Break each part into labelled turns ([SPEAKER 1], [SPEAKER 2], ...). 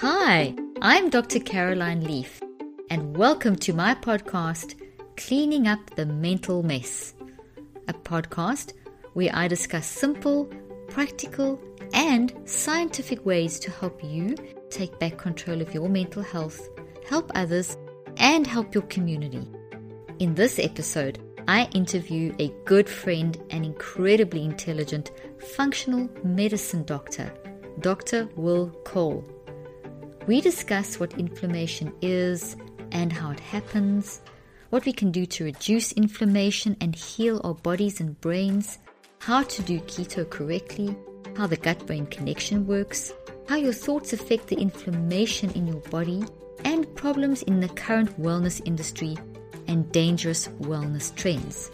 [SPEAKER 1] Hi, I'm Dr. Caroline Leaf, and welcome to my podcast, Cleaning Up the Mental Mess, a podcast where I discuss simple, practical, and scientific ways to help you take back control of your mental health, help others, and help your community. In this episode, I interview a good friend and incredibly intelligent functional medicine doctor, Dr. Will Cole. We discuss what inflammation is and how it happens, what we can do to reduce inflammation and heal our bodies and brains, how to do keto correctly, how the gut brain connection works, how your thoughts affect the inflammation in your body, and problems in the current wellness industry and dangerous wellness trends.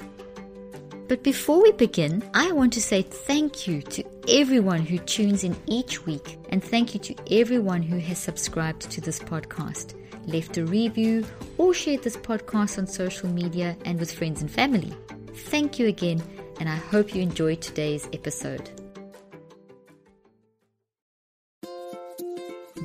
[SPEAKER 1] But before we begin, I want to say thank you to everyone who tunes in each week, and thank you to everyone who has subscribed to this podcast, left a review, or shared this podcast on social media and with friends and family. Thank you again, and I hope you enjoyed today's episode.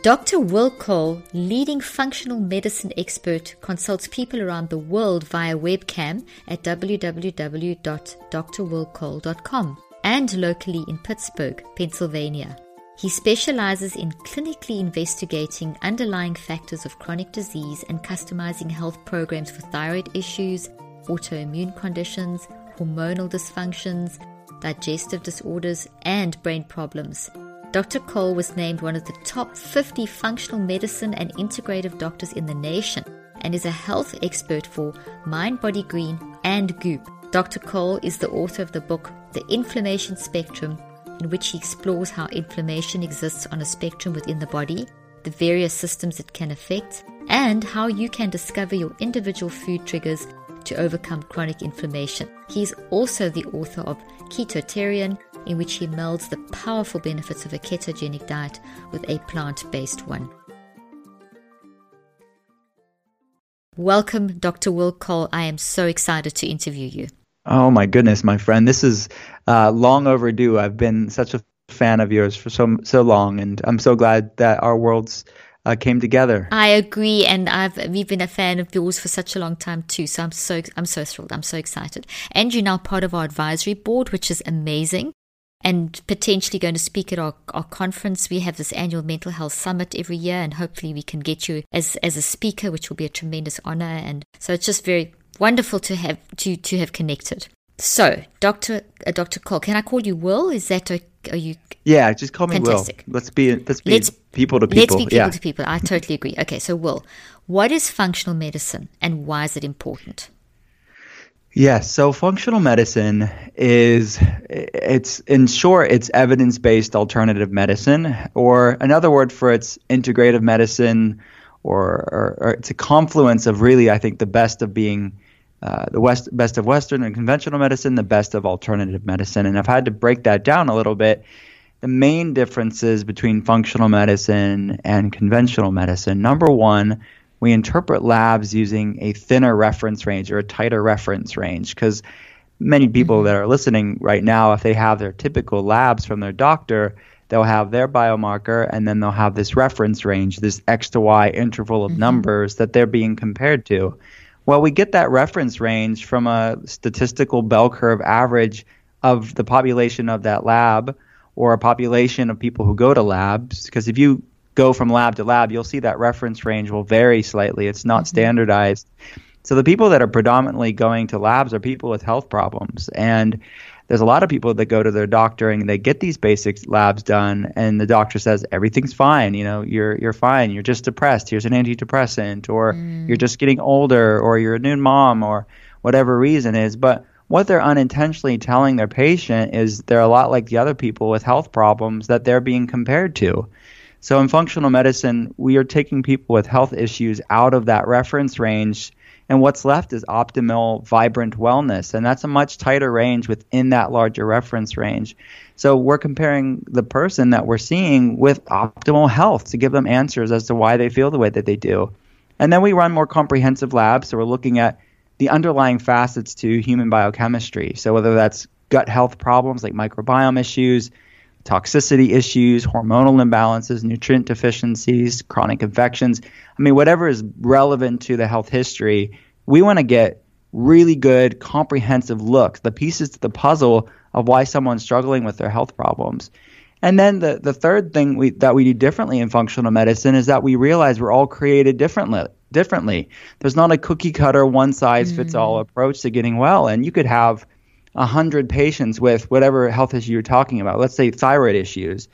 [SPEAKER 1] Dr. Will Cole, leading functional medicine expert, consults people around the world via webcam at www.drwillcole.com and locally in Pittsburgh, Pennsylvania. He specializes in clinically investigating underlying factors of chronic disease and customizing health programs for thyroid issues, autoimmune conditions, hormonal dysfunctions, digestive disorders, and brain problems. Dr. Cole was named one of the top 50 functional medicine and integrative doctors in the nation and is a health expert for Mind Body Green and Goop. Dr. Cole is the author of the book The Inflammation Spectrum, in which he explores how inflammation exists on a spectrum within the body, the various systems it can affect, and how you can discover your individual food triggers to overcome chronic inflammation. He is also the author of Ketotarian, in which he melds the powerful benefits of a ketogenic diet with a plant based one. Welcome, Dr. Will Cole. I am so excited to interview you.
[SPEAKER 2] Oh, my goodness, my friend. This is uh, long overdue. I've been such a fan of yours for so so long, and I'm so glad that our worlds uh, came together.
[SPEAKER 1] I agree, and I've we've been a fan of yours for such a long time too. So I'm so I'm so thrilled. I'm so excited, and you're now part of our advisory board, which is amazing and potentially going to speak at our, our conference. We have this annual mental health summit every year, and hopefully we can get you as as a speaker, which will be a tremendous honor. And so it's just very wonderful to have to to have connected. So, Doctor uh, Doctor Cole, can I call you Will? Is that okay? Are you?
[SPEAKER 2] Yeah, just call me
[SPEAKER 1] Fantastic.
[SPEAKER 2] Will. Let's be let's be
[SPEAKER 1] Let's-
[SPEAKER 2] people to people.
[SPEAKER 1] Let's be people
[SPEAKER 2] yeah.
[SPEAKER 1] to people. I totally agree. Okay, so Will, what is functional medicine and why is it important?
[SPEAKER 2] Yes. So functional medicine is, it's in short, it's evidence based alternative medicine, or another word for it's integrative medicine, or, or, or it's a confluence of really, I think, the best of being. Uh, the west, best of Western and conventional medicine, the best of alternative medicine. And I've had to break that down a little bit. The main differences between functional medicine and conventional medicine number one, we interpret labs using a thinner reference range or a tighter reference range because many people mm-hmm. that are listening right now, if they have their typical labs from their doctor, they'll have their biomarker and then they'll have this reference range, this X to Y interval of mm-hmm. numbers that they're being compared to. Well, we get that reference range from a statistical bell curve average of the population of that lab or a population of people who go to labs. Because if you go from lab to lab, you'll see that reference range will vary slightly. It's not mm-hmm. standardized. So the people that are predominantly going to labs are people with health problems. And there's a lot of people that go to their doctor and they get these basic labs done and the doctor says everything's fine, you know, you're you're fine, you're just depressed, here's an antidepressant or mm. you're just getting older or you're a new mom or whatever reason is, but what they're unintentionally telling their patient is they're a lot like the other people with health problems that they're being compared to. So in functional medicine, we are taking people with health issues out of that reference range and what's left is optimal vibrant wellness and that's a much tighter range within that larger reference range. So we're comparing the person that we're seeing with optimal health to give them answers as to why they feel the way that they do. And then we run more comprehensive labs so we're looking at the underlying facets to human biochemistry. So whether that's gut health problems like microbiome issues toxicity issues, hormonal imbalances, nutrient deficiencies, chronic infections. I mean, whatever is relevant to the health history, we want to get really good, comprehensive looks, the pieces to the puzzle of why someone's struggling with their health problems. And then the, the third thing we, that we do differently in functional medicine is that we realize we're all created differently. Differently, there's not a cookie cutter, one size fits all mm. approach to getting well. And you could have 100 patients with whatever health issue you're talking about, let's say thyroid issues,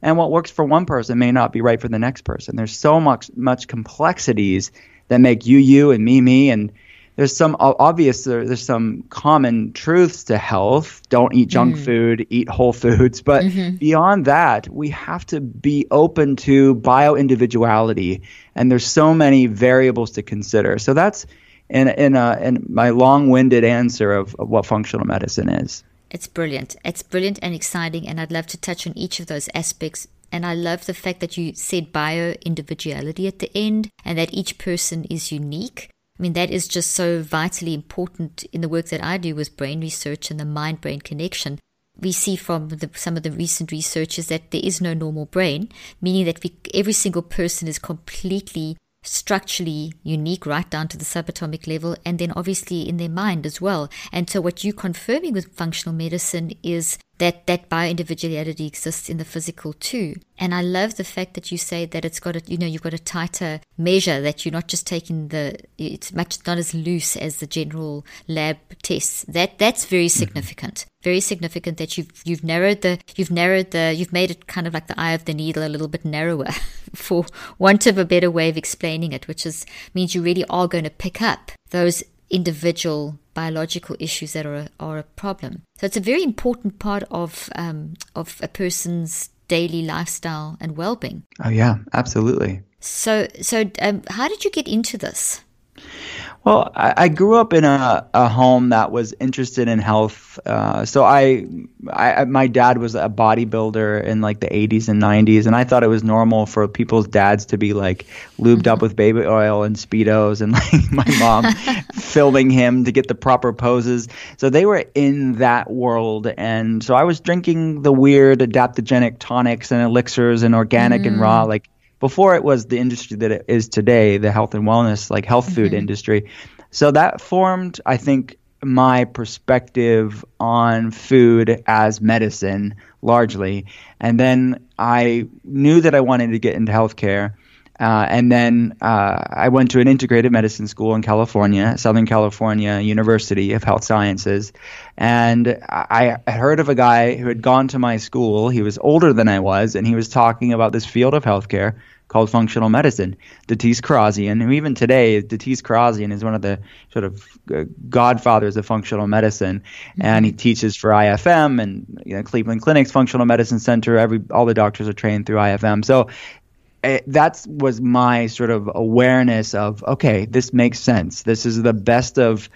[SPEAKER 2] and what works for one person may not be right for the next person. There's so much much complexities that make you you and me me and there's some obvious there's some common truths to health don't eat junk mm. food eat whole foods but mm-hmm. beyond that we have to be open to bio individuality and there's so many variables to consider so that's in in, uh, in my long-winded answer of, of what functional medicine is.
[SPEAKER 1] It's brilliant. It's brilliant and exciting, and I'd love to touch on each of those aspects. And I love the fact that you said bio individuality at the end, and that each person is unique. I mean, that is just so vitally important in the work that I do with brain research and the mind brain connection. We see from the, some of the recent researches that there is no normal brain, meaning that we, every single person is completely structurally unique right down to the subatomic level and then obviously in their mind as well. And so what you're confirming with functional medicine is that that bioindividuality exists in the physical too. And I love the fact that you say that it's got a, you know, you've got a tighter measure that you're not just taking the, it's much not as loose as the general lab tests. That, that's very mm-hmm. significant. Mm-hmm. Very significant that you've, you've narrowed the, you've narrowed the, you've made it kind of like the eye of the needle a little bit narrower for want of a better way of explaining it, which is, means you really are going to pick up those individual biological issues that are a, are a problem. So it's a very important part of um, of a person's daily lifestyle and well-being.
[SPEAKER 2] Oh yeah, absolutely.
[SPEAKER 1] So so um, how did you get into this?
[SPEAKER 2] Well, I, I, grew up in a, a home that was interested in health. Uh, so I, I, my dad was a bodybuilder in like the 80s and 90s, and I thought it was normal for people's dads to be like lubed mm-hmm. up with baby oil and speedos, and like my mom filming him to get the proper poses. So they were in that world, and so I was drinking the weird adaptogenic tonics and elixirs and organic mm. and raw, mm. like before it was the industry that it is today, the health and wellness, like health food mm-hmm. industry. So that formed, I think, my perspective on food as medicine largely. And then I knew that I wanted to get into healthcare. Uh, and then uh, I went to an integrated medicine school in California, Southern California University of Health Sciences. And I, heard of a guy who had gone to my school. He was older than I was, and he was talking about this field of healthcare called functional medicine. Datis Kharrazian, who even today, Datis Kharrazian is one of the sort of uh, godfathers of functional medicine, mm-hmm. and he teaches for IFM and you know, Cleveland Clinic's Functional Medicine Center. Every all the doctors are trained through IFM. So Eh, that was my sort of awareness of okay, this makes sense. This is the best of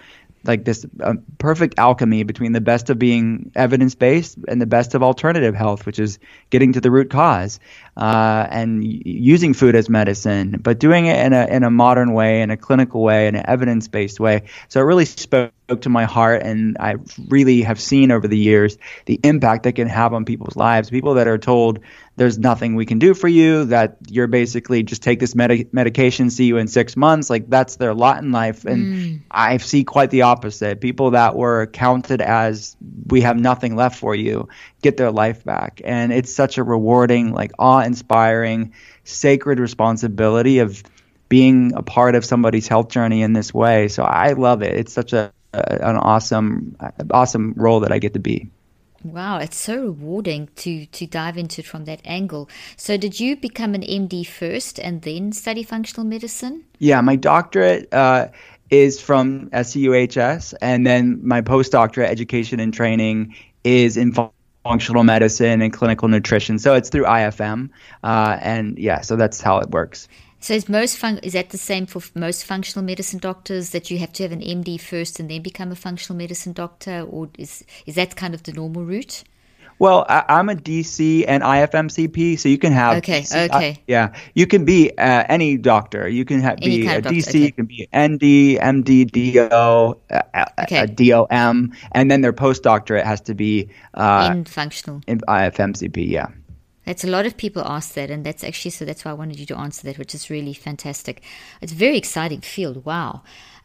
[SPEAKER 2] like this perfect alchemy between the best of being evidence based and the best of alternative health, which is getting to the root cause uh, and using food as medicine, but doing it in a in a modern way, in a clinical way, in an evidence based way. So it really spoke to my heart, and I really have seen over the years the impact that can have on people's lives. People that are told there's nothing we can do for you, that you're basically just take this med- medication, see you in six months. Like that's their lot in life. And mm. I see quite the opposite. People that were counted as we have nothing left for you get their life back. And it's such a rewarding, like awe inspiring, sacred responsibility of being a part of somebody's health journey in this way. So I love it. It's such a, a an awesome, awesome role that I get to be.
[SPEAKER 1] Wow, it's so rewarding to to dive into it from that angle. So, did you become an MD first and then study functional medicine?
[SPEAKER 2] Yeah, my doctorate. Uh, is from SUHS, and then my postdoctorate education and training is in functional medicine and clinical nutrition. So it's through IFM, uh, and yeah, so that's how it works.
[SPEAKER 1] So is most fun- is that the same for most functional medicine doctors that you have to have an MD first and then become a functional medicine doctor, or is is that kind of the normal route?
[SPEAKER 2] Well, I, am a DC and IFMCP, so you can have.
[SPEAKER 1] Okay. Okay.
[SPEAKER 2] Uh, yeah, you can be uh, any doctor. You can have, be a DC. Okay. You can be ND, MD, DO, uh, uh, okay. DOM, and then their postdoctorate has to be
[SPEAKER 1] uh, in functional
[SPEAKER 2] in IFMCP. Yeah.
[SPEAKER 1] That's a lot of people ask that, and that's actually so. That's why I wanted you to answer that, which is really fantastic. It's a very exciting field. Wow.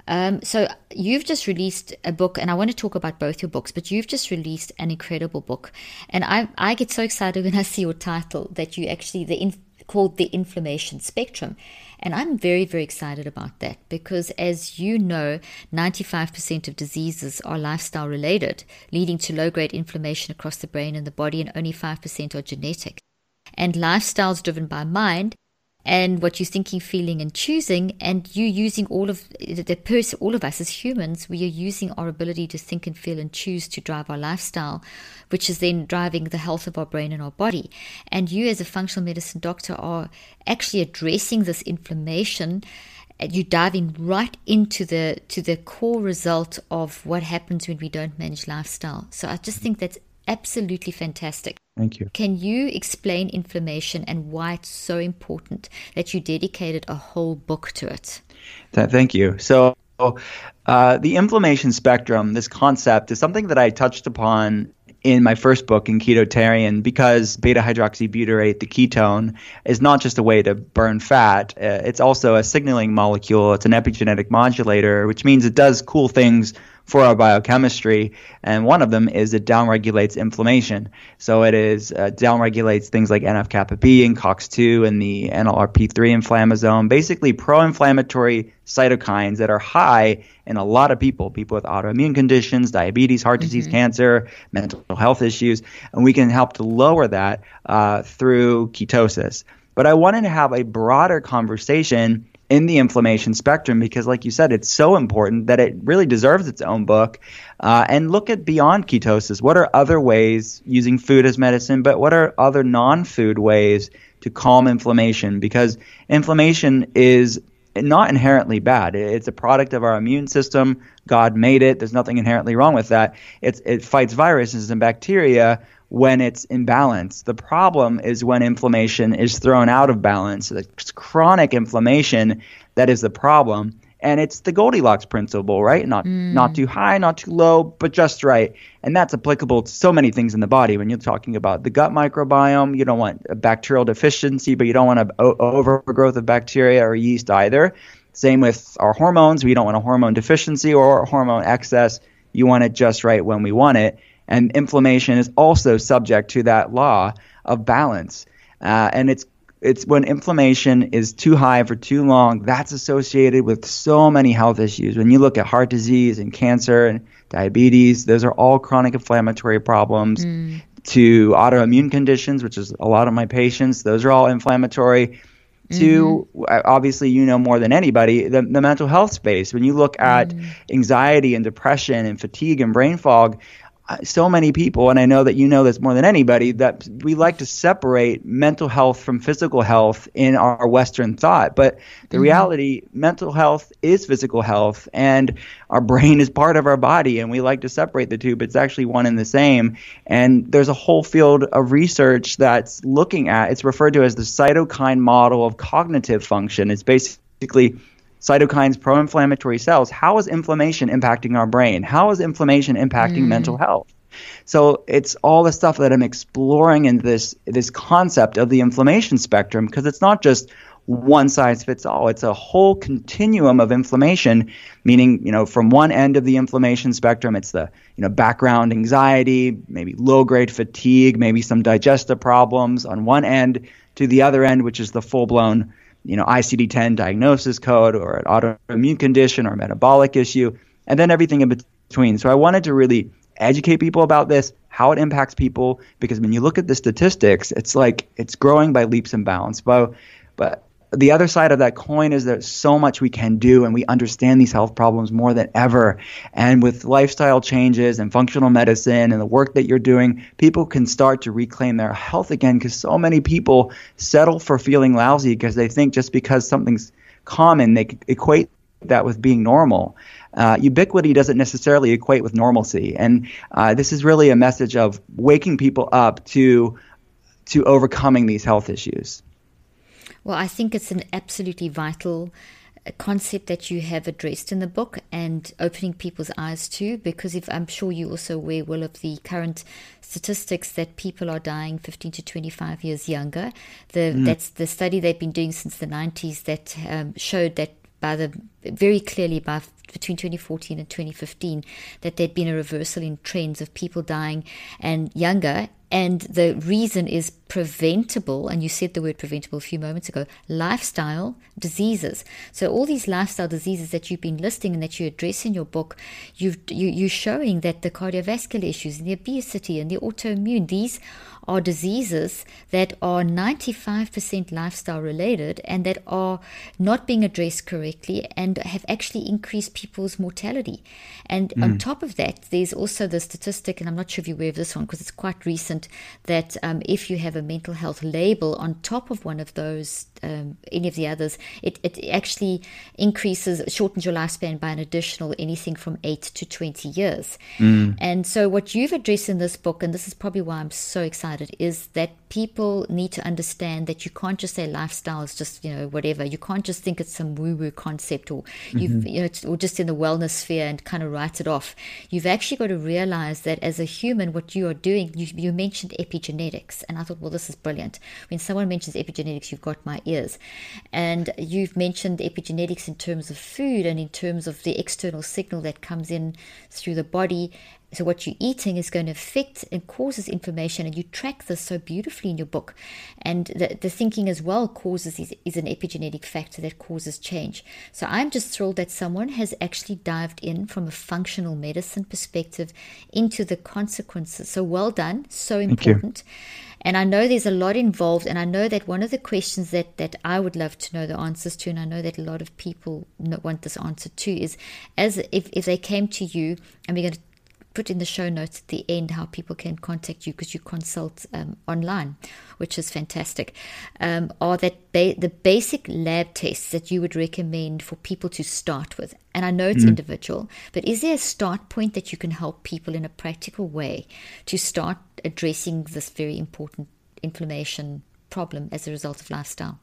[SPEAKER 1] Um, so you've just released a book, and I want to talk about both your books. But you've just released an incredible book, and I I get so excited when I see your title that you actually the in, called the inflammation spectrum, and I'm very very excited about that because as you know, 95% of diseases are lifestyle related, leading to low grade inflammation across the brain and the body, and only 5% are genetic. And lifestyles driven by mind and what you're thinking, feeling, and choosing, and you using all of the person, all of us as humans, we are using our ability to think and feel and choose to drive our lifestyle, which is then driving the health of our brain and our body. And you, as a functional medicine doctor, are actually addressing this inflammation. You're diving right into the to the core result of what happens when we don't manage lifestyle. So I just think that's absolutely fantastic.
[SPEAKER 2] Thank you.
[SPEAKER 1] Can you explain inflammation and why it's so important that you dedicated a whole book to it?
[SPEAKER 2] Thank you. So, uh, the inflammation spectrum, this concept, is something that I touched upon in my first book in Ketotarian because beta hydroxybutyrate, the ketone, is not just a way to burn fat. Uh, it's also a signaling molecule. It's an epigenetic modulator, which means it does cool things for our biochemistry, and one of them is it downregulates inflammation. So it is uh, downregulates things like NF kappa B and COX2 and the NLRP3 inflammasome, basically pro-inflammatory cytokines that are high in a lot of people, people with autoimmune conditions, diabetes, heart mm-hmm. disease, cancer, mental health issues, and we can help to lower that uh, through ketosis. But I wanted to have a broader conversation in the inflammation spectrum because, like you said, it's so important that it really deserves its own book. Uh, and look at beyond ketosis. What are other ways using food as medicine, but what are other non food ways to calm inflammation? Because inflammation is not inherently bad. It's a product of our immune system. God made it. There's nothing inherently wrong with that. It's, it fights viruses and bacteria when it's in balance. The problem is when inflammation is thrown out of balance. It's chronic inflammation that is the problem. And it's the Goldilocks principle, right? Not mm. not too high, not too low, but just right. And that's applicable to so many things in the body. When you're talking about the gut microbiome, you don't want a bacterial deficiency, but you don't want an overgrowth of bacteria or yeast either. Same with our hormones. We don't want a hormone deficiency or hormone excess. You want it just right when we want it. And inflammation is also subject to that law of balance. Uh, and it's it's when inflammation is too high for too long, that's associated with so many health issues. When you look at heart disease and cancer and diabetes, those are all chronic inflammatory problems. Mm. To autoimmune conditions, which is a lot of my patients, those are all inflammatory. Mm-hmm. To obviously, you know more than anybody, the, the mental health space. When you look at mm. anxiety and depression and fatigue and brain fog, so many people, and I know that you know this more than anybody, that we like to separate mental health from physical health in our Western thought. But the mm-hmm. reality, mental health is physical health, and our brain is part of our body, and we like to separate the two, but it's actually one and the same. And there's a whole field of research that's looking at, it's referred to as the cytokine model of cognitive function. It's basically cytokines, pro inflammatory cells. How is inflammation impacting our brain? How is inflammation impacting mm. mental health? So it's all the stuff that I'm exploring in this this concept of the inflammation spectrum because it's not just one size fits all. It's a whole continuum of inflammation, meaning, you know, from one end of the inflammation spectrum, it's the, you know, background anxiety, maybe low grade fatigue, maybe some digestive problems on one end to the other end, which is the full blown you know, ICD-10 diagnosis code or an autoimmune condition or metabolic issue, and then everything in between. So I wanted to really educate people about this, how it impacts people, because when you look at the statistics, it's like it's growing by leaps and bounds. But but the other side of that coin is there's so much we can do and we understand these health problems more than ever. And with lifestyle changes and functional medicine and the work that you're doing people can start to reclaim their health again because so many people settle for feeling lousy because they think just because something's common they equate that with being normal. Uh, ubiquity doesn't necessarily equate with normalcy. And uh, this is really a message of waking people up to to overcoming these health issues
[SPEAKER 1] well, I think it's an absolutely vital uh, concept that you have addressed in the book and opening people's eyes to because if I'm sure you also aware well of the current statistics that people are dying 15 to 25 years younger the mm. that's the study they've been doing since the 90s that um, showed that by the very clearly by between 2014 and 2015 that there'd been a reversal in trends of people dying and younger and the reason is preventable, and you said the word preventable a few moments ago, lifestyle diseases. So all these lifestyle diseases that you've been listing and that you address in your book, you've, you, you're showing that the cardiovascular issues and the obesity and the autoimmune, these are diseases that are 95% lifestyle related and that are not being addressed correctly and have actually increased people's mortality. And mm. on top of that, there's also the statistic, and I'm not sure if you're aware of this one because it's quite recent, that um, if you have a mental health label on top of one of those, um, any of the others, it, it actually increases, shortens your lifespan by an additional anything from 8 to 20 years. Mm. And so, what you've addressed in this book, and this is probably why I'm so excited, is that people need to understand that you can't just say lifestyle is just you know whatever you can't just think it's some woo woo concept or you mm-hmm. you know or just in the wellness sphere and kind of write it off you've actually got to realize that as a human what you are doing you, you mentioned epigenetics and i thought well this is brilliant when someone mentions epigenetics you've got my ears and you've mentioned epigenetics in terms of food and in terms of the external signal that comes in through the body so, what you're eating is going to affect and causes inflammation, and you track this so beautifully in your book. And the, the thinking as well causes is, is an epigenetic factor that causes change. So, I'm just thrilled that someone has actually dived in from a functional medicine perspective into the consequences. So, well done, so important. And I know there's a lot involved, and I know that one of the questions that, that I would love to know the answers to, and I know that a lot of people want this answer too, is as if, if they came to you, and we're going to put in the show notes at the end how people can contact you because you consult um, online, which is fantastic. Um, are that ba- the basic lab tests that you would recommend for people to start with? And I know it's mm. individual, but is there a start point that you can help people in a practical way to start addressing this very important inflammation problem as a result of lifestyle?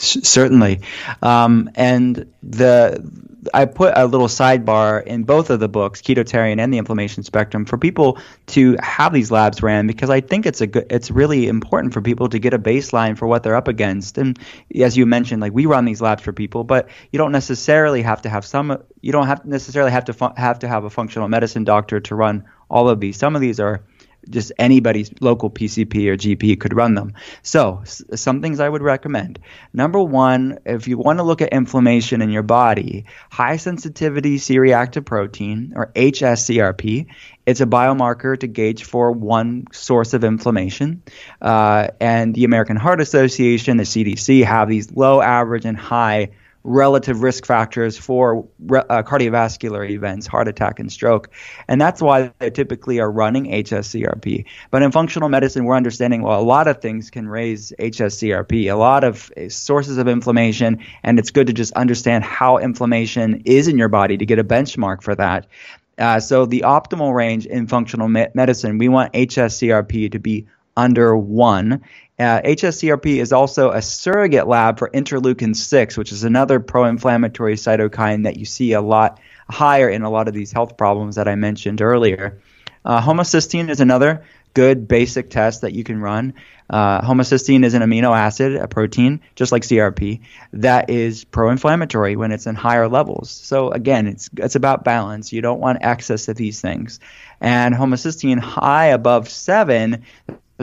[SPEAKER 2] Certainly, um, and the I put a little sidebar in both of the books, Ketotarian and the Inflammation Spectrum, for people to have these labs ran because I think it's a good, it's really important for people to get a baseline for what they're up against. And as you mentioned, like we run these labs for people, but you don't necessarily have to have some. You don't have necessarily have to fu- have to have a functional medicine doctor to run all of these. Some of these are just anybody's local PCP or GP could run them. So, s- some things I would recommend. Number one, if you want to look at inflammation in your body, high sensitivity C reactive protein, or HSCRP, it's a biomarker to gauge for one source of inflammation. Uh, and the American Heart Association, the CDC, have these low, average, and high relative risk factors for uh, cardiovascular events, heart attack and stroke. And that's why they typically are running HSCRP. But in functional medicine, we're understanding, well, a lot of things can raise HSCRP, a lot of uh, sources of inflammation, and it's good to just understand how inflammation is in your body to get a benchmark for that. Uh, so the optimal range in functional me- medicine, we want HSCRP to be under one. Uh, HSCRP is also a surrogate lab for interleukin 6, which is another pro inflammatory cytokine that you see a lot higher in a lot of these health problems that I mentioned earlier. Uh, homocysteine is another good basic test that you can run. Uh, homocysteine is an amino acid, a protein, just like CRP, that is pro-inflammatory when it's in higher levels. So again, it's it's about balance. You don't want excess of these things. And homocysteine high above seven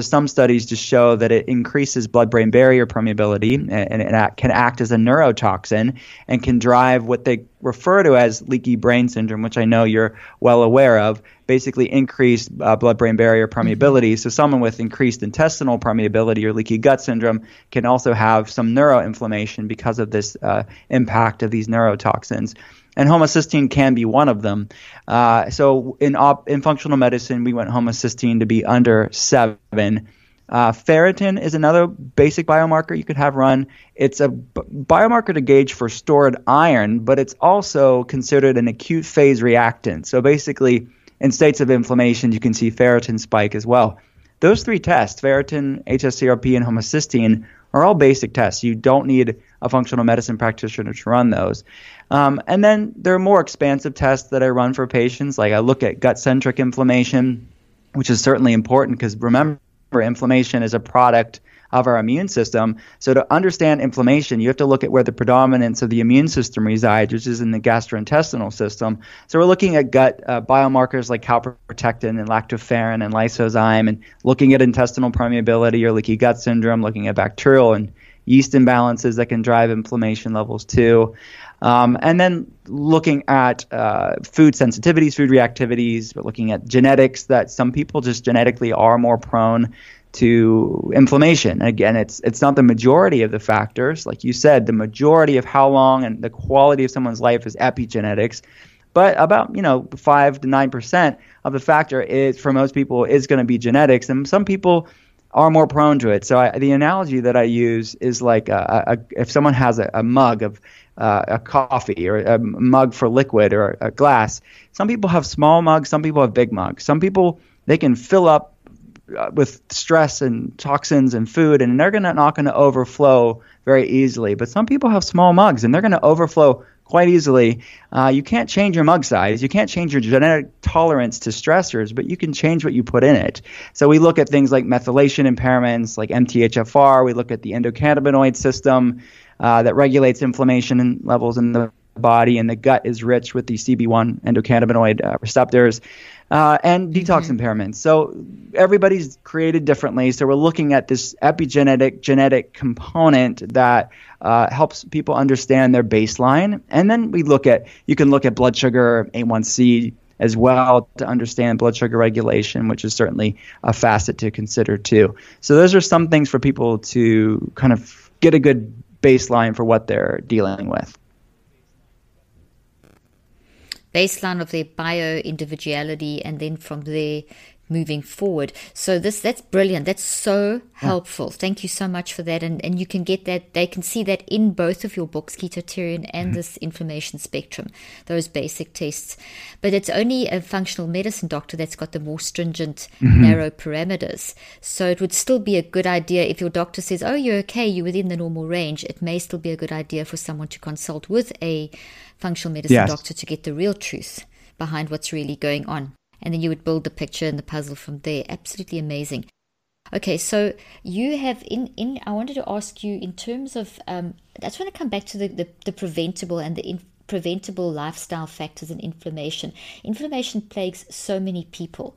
[SPEAKER 2] some studies just show that it increases blood-brain barrier permeability and, it can act as a neurotoxin and can drive what they refer to as leaky brain syndrome, which I know you're well aware of. Basically, increased uh, blood-brain barrier permeability. So, someone with increased intestinal permeability or leaky gut syndrome can also have some neuroinflammation because of this uh, impact of these neurotoxins and homocysteine can be one of them. Uh, so in op- in functional medicine, we want homocysteine to be under seven. Uh, ferritin is another basic biomarker you could have run. It's a b- biomarker to gauge for stored iron, but it's also considered an acute phase reactant. So basically, in states of inflammation, you can see ferritin spike as well. Those three tests, ferritin, hsCRP, and homocysteine, are all basic tests. You don't need a functional medicine practitioner to run those. Um, and then there are more expansive tests that I run for patients. Like I look at gut centric inflammation, which is certainly important because remember, inflammation is a product of our immune system. So to understand inflammation, you have to look at where the predominance of the immune system resides, which is in the gastrointestinal system. So we're looking at gut uh, biomarkers like calprotectin and lactoferrin and lysozyme, and looking at intestinal permeability or leaky gut syndrome, looking at bacterial and yeast imbalances that can drive inflammation levels too. Um, and then looking at uh, food sensitivities, food reactivities, but looking at genetics that some people just genetically are more prone to inflammation. Again, it's it's not the majority of the factors, like you said. The majority of how long and the quality of someone's life is epigenetics, but about you know five to nine percent of the factor is for most people is going to be genetics, and some people are more prone to it. So I, the analogy that I use is like a, a, if someone has a, a mug of uh, a coffee or a mug for liquid or a glass. Some people have small mugs, some people have big mugs. Some people they can fill up with stress and toxins and food, and they're gonna not going to overflow very easily. But some people have small mugs, and they're going to overflow quite easily. Uh, you can't change your mug size. You can't change your genetic tolerance to stressors, but you can change what you put in it. So we look at things like methylation impairments, like MTHFR. We look at the endocannabinoid system uh, that regulates inflammation levels in the body, and the gut is rich with the CB1 endocannabinoid uh, receptors. Uh, and detox mm-hmm. impairments. So everybody's created differently. So we're looking at this epigenetic genetic component that uh, helps people understand their baseline. And then we look at you can look at blood sugar, A1C as well to understand blood sugar regulation, which is certainly a facet to consider too. So those are some things for people to kind of get a good baseline for what they're dealing with.
[SPEAKER 1] Baseline of their bio individuality, and then from there moving forward. So this that's brilliant. That's so helpful. Yeah. Thank you so much for that. And and you can get that they can see that in both of your books, Ketotarian and mm-hmm. this inflammation spectrum, those basic tests. But it's only a functional medicine doctor that's got the more stringent, mm-hmm. narrow parameters. So it would still be a good idea if your doctor says, Oh, you're okay, you're within the normal range, it may still be a good idea for someone to consult with a functional medicine yes. doctor to get the real truth behind what's really going on and then you would build the picture and the puzzle from there. Absolutely amazing. Okay, so you have in in. I wanted to ask you in terms of. Um, I just want to come back to the the, the preventable and the in, preventable lifestyle factors and inflammation. Inflammation plagues so many people.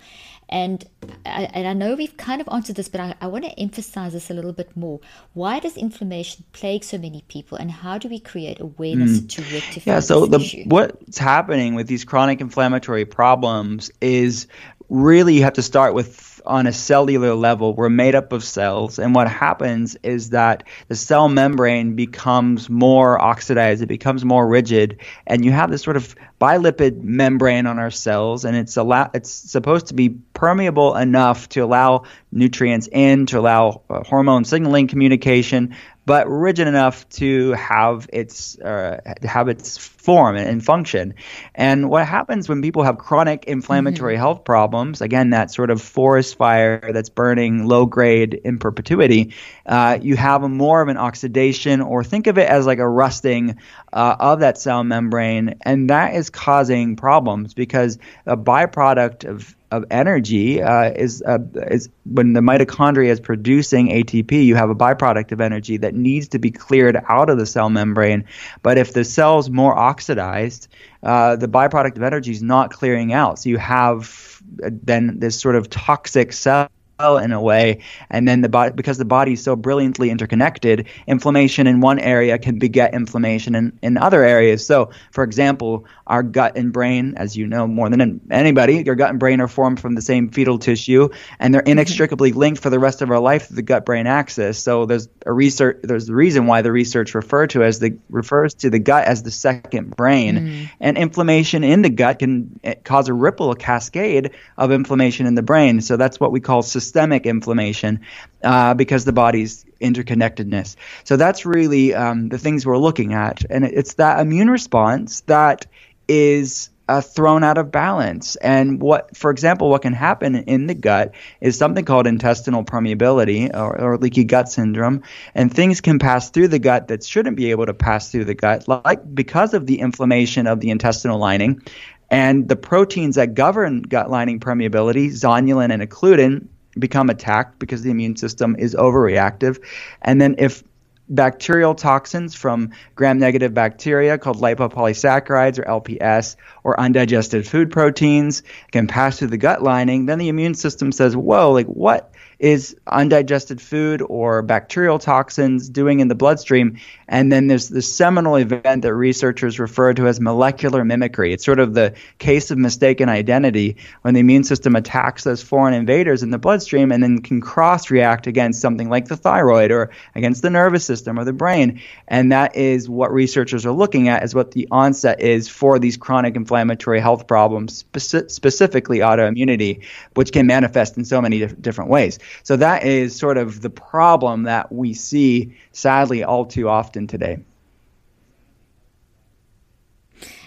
[SPEAKER 1] And I, and I know we've kind of answered this, but I, I want to emphasize this a little bit more. Why does inflammation plague so many people, and how do we create awareness mm. to rectify?
[SPEAKER 2] Yeah, so the,
[SPEAKER 1] issue?
[SPEAKER 2] what's happening with these chronic inflammatory problems is really you have to start with on a cellular level, we're made up of cells, and what happens is that the cell membrane becomes more oxidized, it becomes more rigid, and you have this sort of bilipid membrane on our cells, and it's allow it's supposed to be permeable enough to allow nutrients in, to allow uh, hormone signaling communication, but rigid enough to have its uh, have its form and function. And what happens when people have chronic inflammatory mm-hmm. health problems, again, that sort of forest fire that's burning low grade in perpetuity, uh, you have a more of an oxidation, or think of it as like a rusting uh, of that cell membrane, and that is causing problems because a byproduct of of energy uh, is uh, is when the mitochondria is producing ATP, you have a byproduct of energy that needs to be cleared out of the cell membrane. But if the cell's more oxidized, uh, the byproduct of energy is not clearing out. So you have uh, then this sort of toxic cell in a way. And then the body, because the body is so brilliantly interconnected, inflammation in one area can beget inflammation in, in other areas. So, for example, our gut and brain, as you know more than anybody, your gut and brain are formed from the same fetal tissue, and they're mm-hmm. inextricably linked for the rest of our life to the gut-brain axis. So there's a research, there's a reason why the research refer to as the refers to the gut as the second brain, mm. and inflammation in the gut can eh, cause a ripple, a cascade of inflammation in the brain. So that's what we call systemic inflammation uh, because the body's interconnectedness. So that's really um, the things we're looking at. And it's that immune response that is uh, thrown out of balance. And what, for example, what can happen in the gut is something called intestinal permeability or, or, leaky gut syndrome, and things can pass through the gut that shouldn't be able to pass through the gut, like because of the inflammation of the intestinal lining. And the proteins that govern gut lining permeability, zonulin and occludin, become attacked because the immune system is overreactive. And then if bacterial toxins from gram negative bacteria called lipopolysaccharides or LPS or undigested food proteins can pass through the gut lining, then the immune system says, Whoa, like what is undigested food or bacterial toxins doing in the bloodstream? And then there's the seminal event that researchers refer to as molecular mimicry. It's sort of the case of mistaken identity when the immune system attacks those foreign invaders in the bloodstream and then can cross react against something like the thyroid or against the nervous system or the brain. And that is what researchers are looking at is what the onset is for these chronic inflammatory health problems, speci- specifically autoimmunity, which can manifest in so many dif- different ways. So that is sort of the problem that we see sadly all too often today.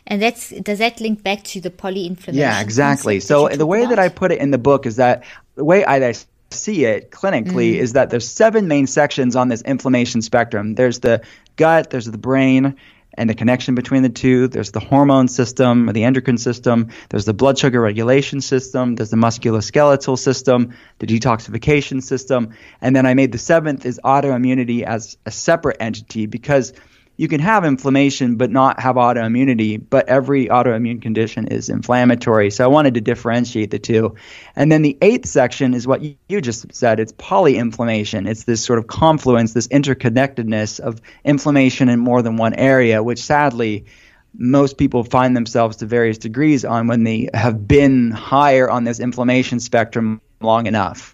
[SPEAKER 1] And that's does that link back to the polyinflammation?
[SPEAKER 2] Yeah, exactly. So the way about? that I put it in the book is that the way I see it clinically mm. is that there's seven main sections on this inflammation spectrum. There's the gut, there's the brain, and the connection between the two. There's the hormone system, or the endocrine system. There's the blood sugar regulation system. There's the musculoskeletal system, the detoxification system. And then I made the seventh is autoimmunity as a separate entity because – you can have inflammation but not have autoimmunity, but every autoimmune condition is inflammatory. So I wanted to differentiate the two. And then the eighth section is what you just said it's polyinflammation. It's this sort of confluence, this interconnectedness of inflammation in more than one area, which sadly most people find themselves to various degrees on when they have been higher on this inflammation spectrum long enough.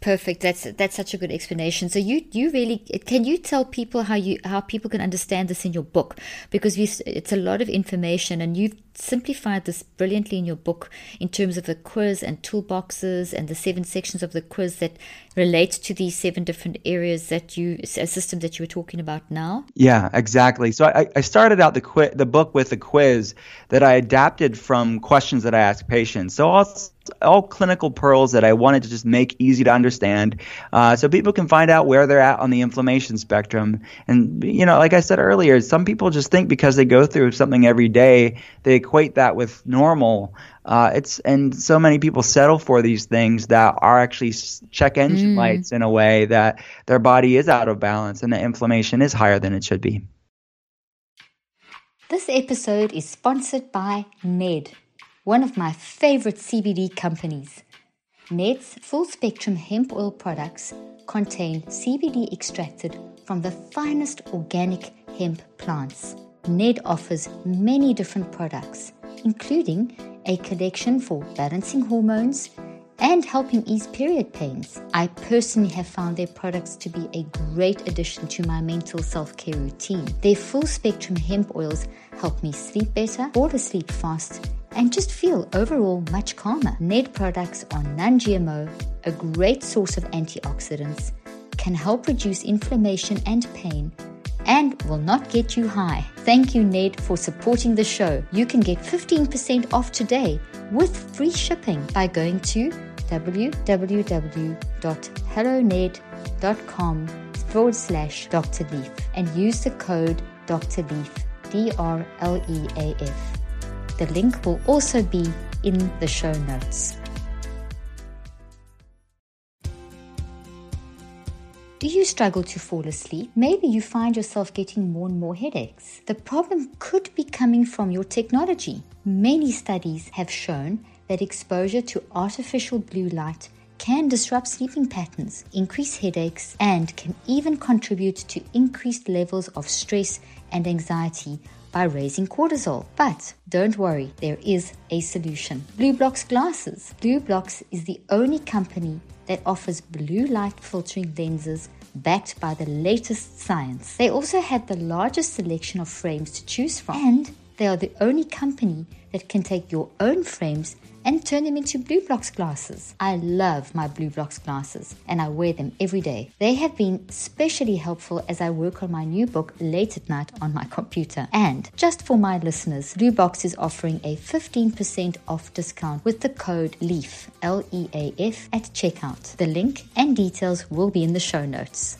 [SPEAKER 1] Perfect. That's that's such a good explanation. So you you really can you tell people how you how people can understand this in your book because you, it's a lot of information and you've simplified this brilliantly in your book in terms of the quiz and toolboxes and the seven sections of the quiz that relate to these seven different areas that you a system that you were talking about now.
[SPEAKER 2] Yeah, exactly. So I, I started out the qui- the book with a quiz that I adapted from questions that I ask patients. So I'll all clinical pearls that I wanted to just make easy to understand, uh, so people can find out where they're at on the inflammation spectrum. And you know, like I said earlier, some people just think because they go through something every day, they equate that with normal. Uh, it's and so many people settle for these things that are actually check engine mm. lights in a way that their body is out of balance and the inflammation is higher than it should be.
[SPEAKER 1] This episode is sponsored by Ned one of my favorite CBD companies. Ned's full spectrum hemp oil products contain CBD extracted from the finest organic hemp plants. Ned offers many different products, including a collection for balancing hormones and helping ease period pains. I personally have found their products to be a great addition to my mental self care routine. Their full spectrum hemp oils help me sleep better, fall asleep fast, and just feel overall much calmer. Ned products are non GMO, a great source of antioxidants, can help reduce inflammation and pain, and will not get you high. Thank you, Ned, for supporting the show. You can get 15% off today with free shipping by going to www.helloned.com forward slash Dr. Leaf and use the code Dr. Leaf, D R L E A F. The link will also be in the show notes. Do you struggle to fall asleep? Maybe you find yourself getting more and more headaches. The problem could be coming from your technology. Many studies have shown that exposure to artificial blue light can disrupt sleeping patterns, increase headaches, and can even contribute to increased levels of stress and anxiety by raising cortisol. But don't worry, there is a solution. BlueBlox glasses. BlueBlox is the only company that offers blue light filtering lenses backed by the latest science. They also had the largest selection of frames to choose from, and they are the only company that can take your own frames and turn them into BlueBlox glasses. I love my BlueBlox glasses and I wear them every day. They have been especially helpful as I work on my new book late at night on my computer. And just for my listeners, BlueBlox is offering a 15% off discount with the code LEAF, L E A F, at checkout. The link and details will be in the show notes.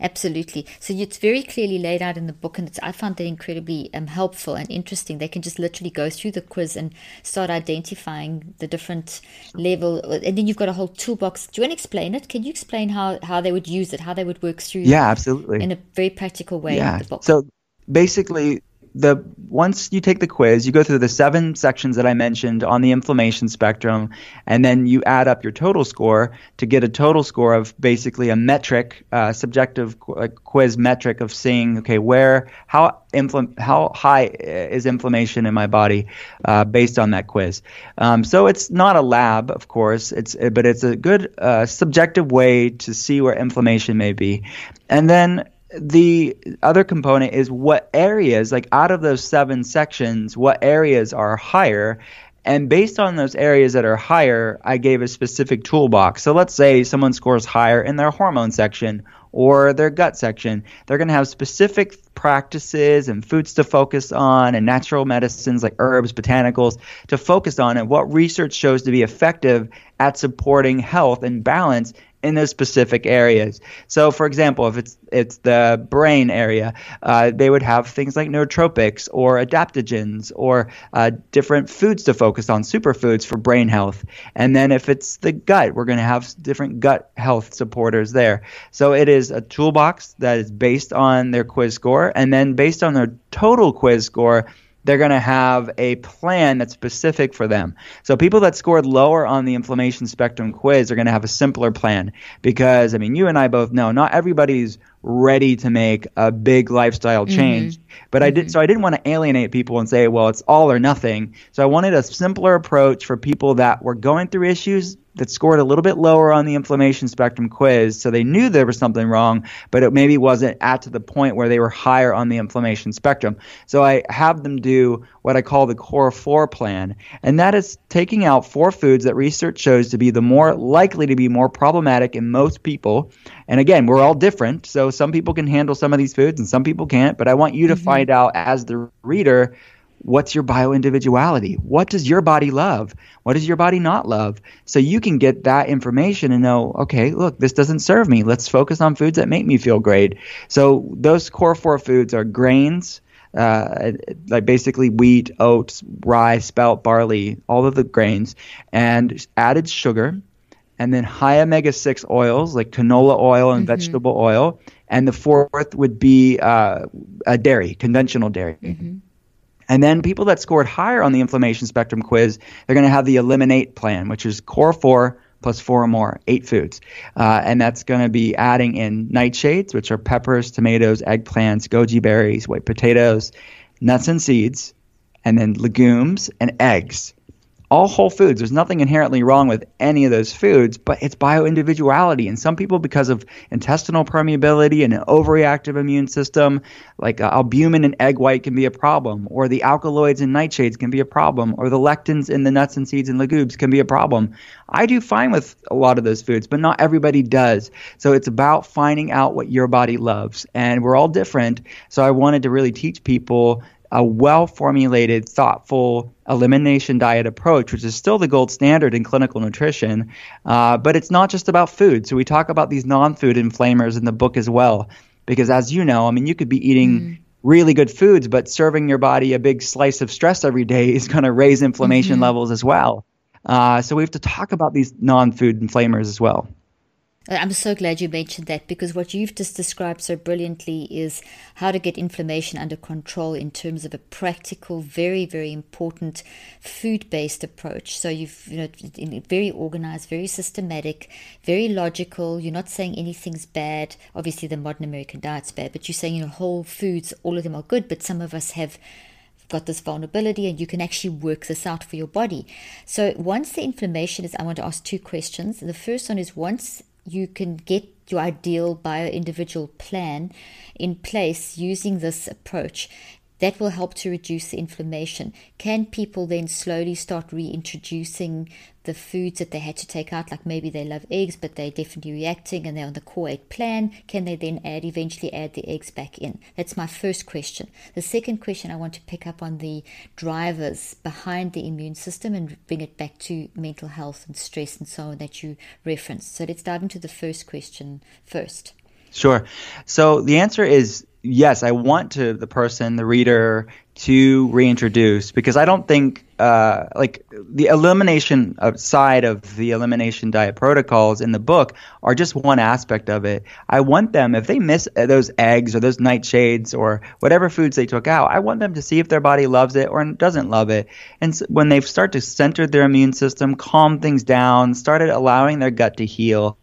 [SPEAKER 1] Absolutely. So it's very clearly laid out in the book, and I found that incredibly um, helpful and interesting. They can just literally go through the quiz and start identifying the different level, and then you've got a whole toolbox. Do you want to explain it? Can you explain how how they would use it, how they would work through?
[SPEAKER 2] Yeah, absolutely.
[SPEAKER 1] In a very practical way.
[SPEAKER 2] Yeah. So basically, the once you take the quiz, you go through the seven sections that I mentioned on the inflammation spectrum, and then you add up your total score to get a total score of basically a metric, uh, subjective qu- quiz metric of seeing okay where how infl- how high is inflammation in my body uh, based on that quiz. Um, so it's not a lab, of course, it's but it's a good uh, subjective way to see where inflammation may be, and then the other component is what areas, like out of those seven sections, what areas are higher. And based on those areas that are higher, I gave a specific toolbox. So let's say someone scores higher in their hormone section or their gut section. They're going to have specific practices and foods to focus on and natural medicines like herbs, botanicals to focus on and what research shows to be effective at supporting health and balance in those specific areas. So, for example, if it's it's the brain area, uh, they would have things like nootropics or adaptogens or uh, different foods to focus on, superfoods for brain health. And then if it's the gut, we're going to have different gut health supporters there. So it is a toolbox that is based on their quiz score, and then based on their total quiz score they're going to have a plan that's specific for them. So people that scored lower on the inflammation spectrum quiz are going to have a simpler plan because I mean you and I both know not everybody's ready to make a big lifestyle mm-hmm. change. Mm-hmm. But mm-hmm. I did so I didn't want to alienate people and say, well, it's all or nothing. So I wanted a simpler approach for people that were going through issues that scored a little bit lower on the inflammation spectrum quiz, so they knew there was something wrong, but it maybe wasn't at to the point where they were higher on the inflammation spectrum. So I have them do what I call the core four plan, and that is taking out four foods that research shows to be the more likely to be more problematic in most people. And again, we're all different, so some people can handle some of these foods and some people can't, but I want you to mm-hmm. find out as the reader what's your bio individuality? What does your body love? What does your body not love? So you can get that information and know, okay, look, this doesn't serve me. Let's focus on foods that make me feel great. So those core four foods are grains, uh, like basically wheat, oats, rye, spelt, barley, all of the grains, and added sugar, and then high omega 6 oils like canola oil and mm-hmm. vegetable oil. And the fourth would be uh, a dairy, conventional dairy. Mm-hmm. And then people that scored higher on the inflammation spectrum quiz, they're going to have the eliminate plan, which is core four plus four or more, eight foods. Uh, and that's going to be adding in nightshades, which are peppers, tomatoes, eggplants, goji berries, white potatoes, nuts and seeds, and then legumes and eggs all whole foods. There's nothing inherently wrong with any of those foods, but it's bioindividuality. And some people, because of intestinal permeability and an overreactive immune system, like uh, albumin and egg white can be a problem, or the alkaloids in nightshades can be a problem, or the lectins in the nuts and seeds and legumes can be a problem. I do fine with a lot of those foods, but not everybody does. So it's about finding out what your body loves. And we're all different. So I wanted to really teach people a well formulated, thoughtful elimination diet approach, which is still the gold standard in clinical nutrition. Uh, but it's not just about food. So we talk about these non food inflammers in the book as well. Because as you know, I mean, you could be eating. Mm. Really good foods, but serving your body a big slice of stress every day is going to raise inflammation mm-hmm. levels as well. Uh, so we have to talk about these non-food inflammers as well.
[SPEAKER 1] Uh, I'm so glad you mentioned that because what you've just described so brilliantly is how to get inflammation under control in terms of a practical, very, very important food-based approach. So you've, you know, very organized, very systematic, very logical. You're not saying anything's bad. Obviously, the modern American diet's bad, but you're saying, you know, whole foods, all of them are good, but some of us have got this vulnerability and you can actually work this out for your body. So once the inflammation is, I want to ask two questions. The first one is once you can get your ideal bio individual plan in place using this approach that will help to reduce the inflammation. Can people then slowly start reintroducing the foods that they had to take out? Like maybe they love eggs, but they're definitely reacting and they're on the core eight plan. Can they then add, eventually add the eggs back in? That's my first question. The second question I want to pick up on the drivers behind the immune system and bring it back to mental health and stress and so on that you referenced. So let's dive into the first question first.
[SPEAKER 2] Sure. So the answer is yes, I want to the person, the reader, to reintroduce because I don't think uh, like the elimination side of the elimination diet protocols in the book are just one aspect of it. I want them if they miss those eggs or those nightshades or whatever foods they took out, I want them to see if their body loves it or doesn't love it. And so when they start to center their immune system, calm things down, started allowing their gut to heal.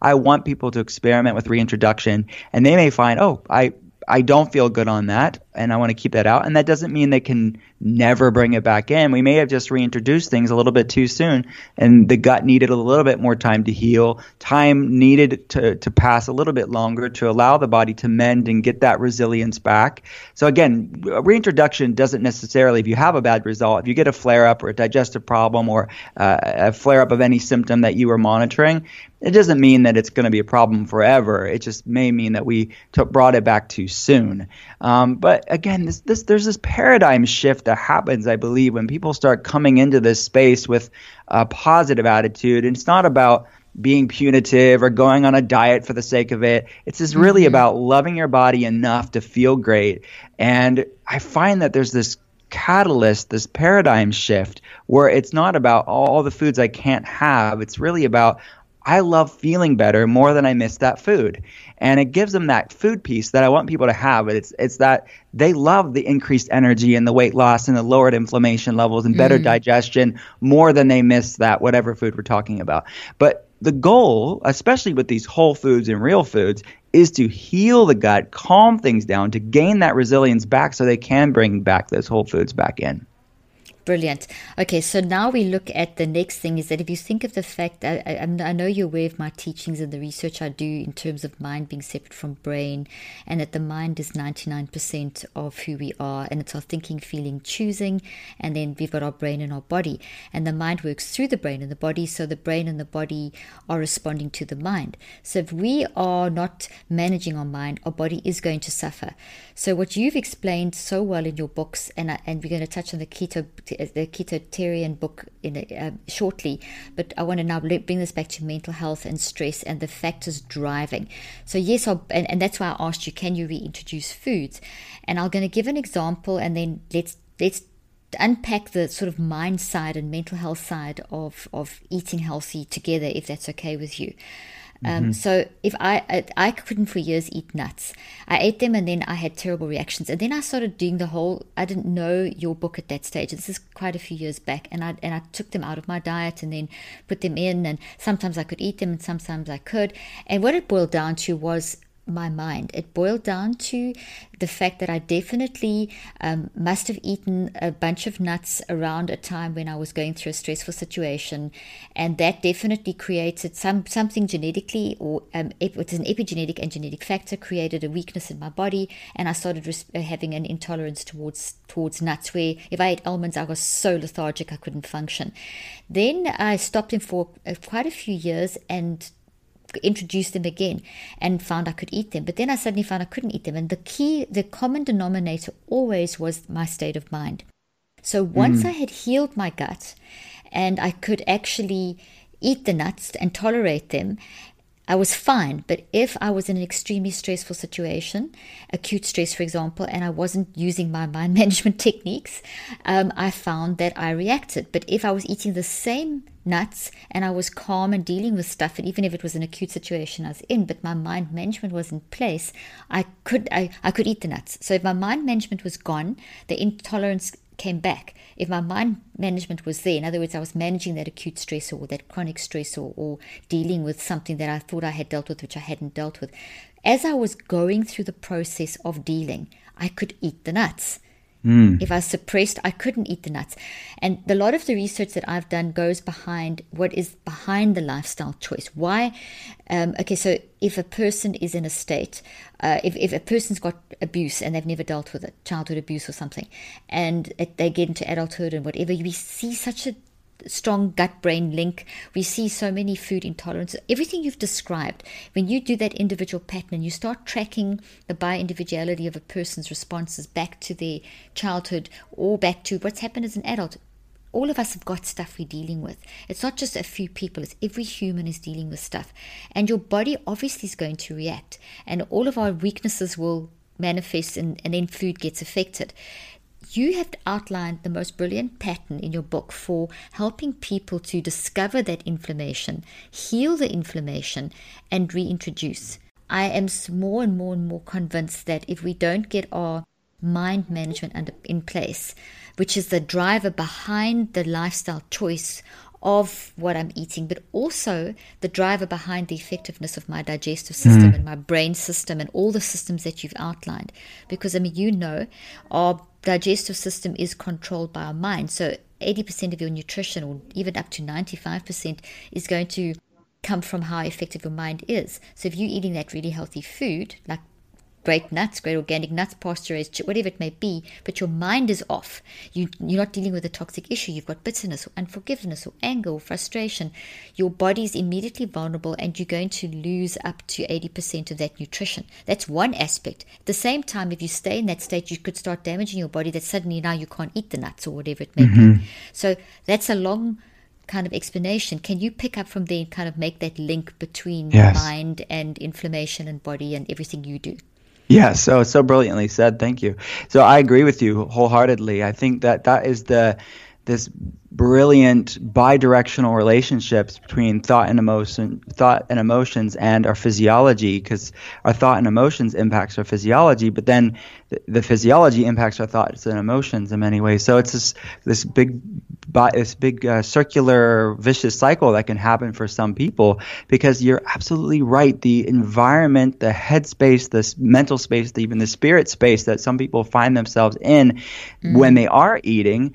[SPEAKER 2] I want people to experiment with reintroduction, and they may find, oh, I I don't feel good on that, and I want to keep that out. And that doesn't mean they can never bring it back in. We may have just reintroduced things a little bit too soon, and the gut needed a little bit more time to heal. Time needed to, to pass a little bit longer to allow the body to mend and get that resilience back. So, again, reintroduction doesn't necessarily, if you have a bad result, if you get a flare up or a digestive problem or uh, a flare up of any symptom that you were monitoring, it doesn't mean that it's going to be a problem forever. It just may mean that we brought it back too soon. Um, but again, this, this, there's this paradigm shift that happens, I believe, when people start coming into this space with a positive attitude. And it's not about being punitive or going on a diet for the sake of it. It's just really mm-hmm. about loving your body enough to feel great. And I find that there's this catalyst, this paradigm shift where it's not about all the foods I can't have. It's really about I love feeling better more than I miss that food. And it gives them that food piece that I want people to have. It's it's that they love the increased energy and the weight loss and the lowered inflammation levels and better mm. digestion more than they miss that whatever food we're talking about. But the goal, especially with these whole foods and real foods, is to heal the gut, calm things down, to gain that resilience back so they can bring back those whole foods back in.
[SPEAKER 1] Brilliant. Okay, so now we look at the next thing is that if you think of the fact, that I, I, know you're aware of my teachings and the research I do in terms of mind being separate from brain, and that the mind is 99% of who we are, and it's our thinking, feeling, choosing, and then we've got our brain and our body. And the mind works through the brain and the body, so the brain and the body are responding to the mind. So if we are not managing our mind, our body is going to suffer. So what you've explained so well in your books, and, and we're going to touch on the keto the Ketotarian book in uh, shortly, but I want to now bring this back to mental health and stress and the factors driving. So yes, I'll, and, and that's why I asked you, can you reintroduce foods? And I'm going to give an example, and then let's let's unpack the sort of mind side and mental health side of of eating healthy together, if that's okay with you. Um, mm-hmm. So if I, I, I couldn't for years eat nuts, I ate them and then I had terrible reactions. And then I started doing the whole. I didn't know your book at that stage. This is quite a few years back, and I and I took them out of my diet and then put them in. And sometimes I could eat them, and sometimes I could. And what it boiled down to was my mind. It boiled down to the fact that I definitely um, must have eaten a bunch of nuts around a time when I was going through a stressful situation, and that definitely created some something genetically, or um, it was an epigenetic and genetic factor created a weakness in my body, and I started res- uh, having an intolerance towards towards nuts. Where if I ate almonds, I was so lethargic I couldn't function. Then I stopped them for uh, quite a few years and introduced them again and found I could eat them. But then I suddenly found I couldn't eat them. And the key, the common denominator always was my state of mind. So once mm. I had healed my gut and I could actually eat the nuts and tolerate them, I was fine. But if I was in an extremely stressful situation, acute stress, for example, and I wasn't using my mind management techniques, um, I found that I reacted. But if I was eating the same nuts and I was calm and dealing with stuff, and even if it was an acute situation I was in, but my mind management was in place, I could I, I could eat the nuts. So if my mind management was gone, the intolerance came back. If my mind management was there, in other words, I was managing that acute stress or that chronic stress or, or dealing with something that I thought I had dealt with, which I hadn't dealt with. As I was going through the process of dealing, I could eat the nuts. Mm. If I suppressed, I couldn't eat the nuts. And a lot of the research that I've done goes behind what is behind the lifestyle choice. Why? Um, okay, so if a person is in a state, uh, if, if a person's got abuse and they've never dealt with it, childhood abuse or something, and it, they get into adulthood and whatever, we see such a strong gut brain link. We see so many food intolerances. Everything you've described, when you do that individual pattern and you start tracking the bio individuality of a person's responses back to their childhood or back to what's happened as an adult, all of us have got stuff we're dealing with. It's not just a few people, it's every human is dealing with stuff. And your body obviously is going to react, and all of our weaknesses will manifest, and, and then food gets affected you have outlined the most brilliant pattern in your book for helping people to discover that inflammation, heal the inflammation, and reintroduce. I am more and more and more convinced that if we don't get our mind management under, in place, which is the driver behind the lifestyle choice of what I'm eating, but also the driver behind the effectiveness of my digestive system mm. and my brain system and all the systems that you've outlined. Because, I mean, you know, our digestive system is controlled by our mind. So 80% of your nutrition, or even up to 95%, is going to come from how effective your mind is. So if you're eating that really healthy food, like great nuts, great organic nuts, pasture raised, whatever it may be, but your mind is off. You, you're not dealing with a toxic issue. You've got bitterness or unforgiveness or anger or frustration. Your body is immediately vulnerable and you're going to lose up to 80% of that nutrition. That's one aspect. At the same time, if you stay in that state, you could start damaging your body that suddenly now you can't eat the nuts or whatever it may mm-hmm. be. So that's a long kind of explanation. Can you pick up from there and kind of make that link between yes. mind and inflammation and body and everything you do?
[SPEAKER 2] Yeah, so so brilliantly said. Thank you. So I agree with you wholeheartedly. I think that that is the this brilliant bidirectional relationships between thought and emotion thought and emotions and our physiology because our thought and emotions impacts our physiology but then the, the, physiology impacts our thoughts and emotions in many ways so it's this this big this big uh, circular vicious cycle that can happen for some people because you're absolutely right the environment the headspace the mental space even the spirit space that some people find themselves in mm. when they are eating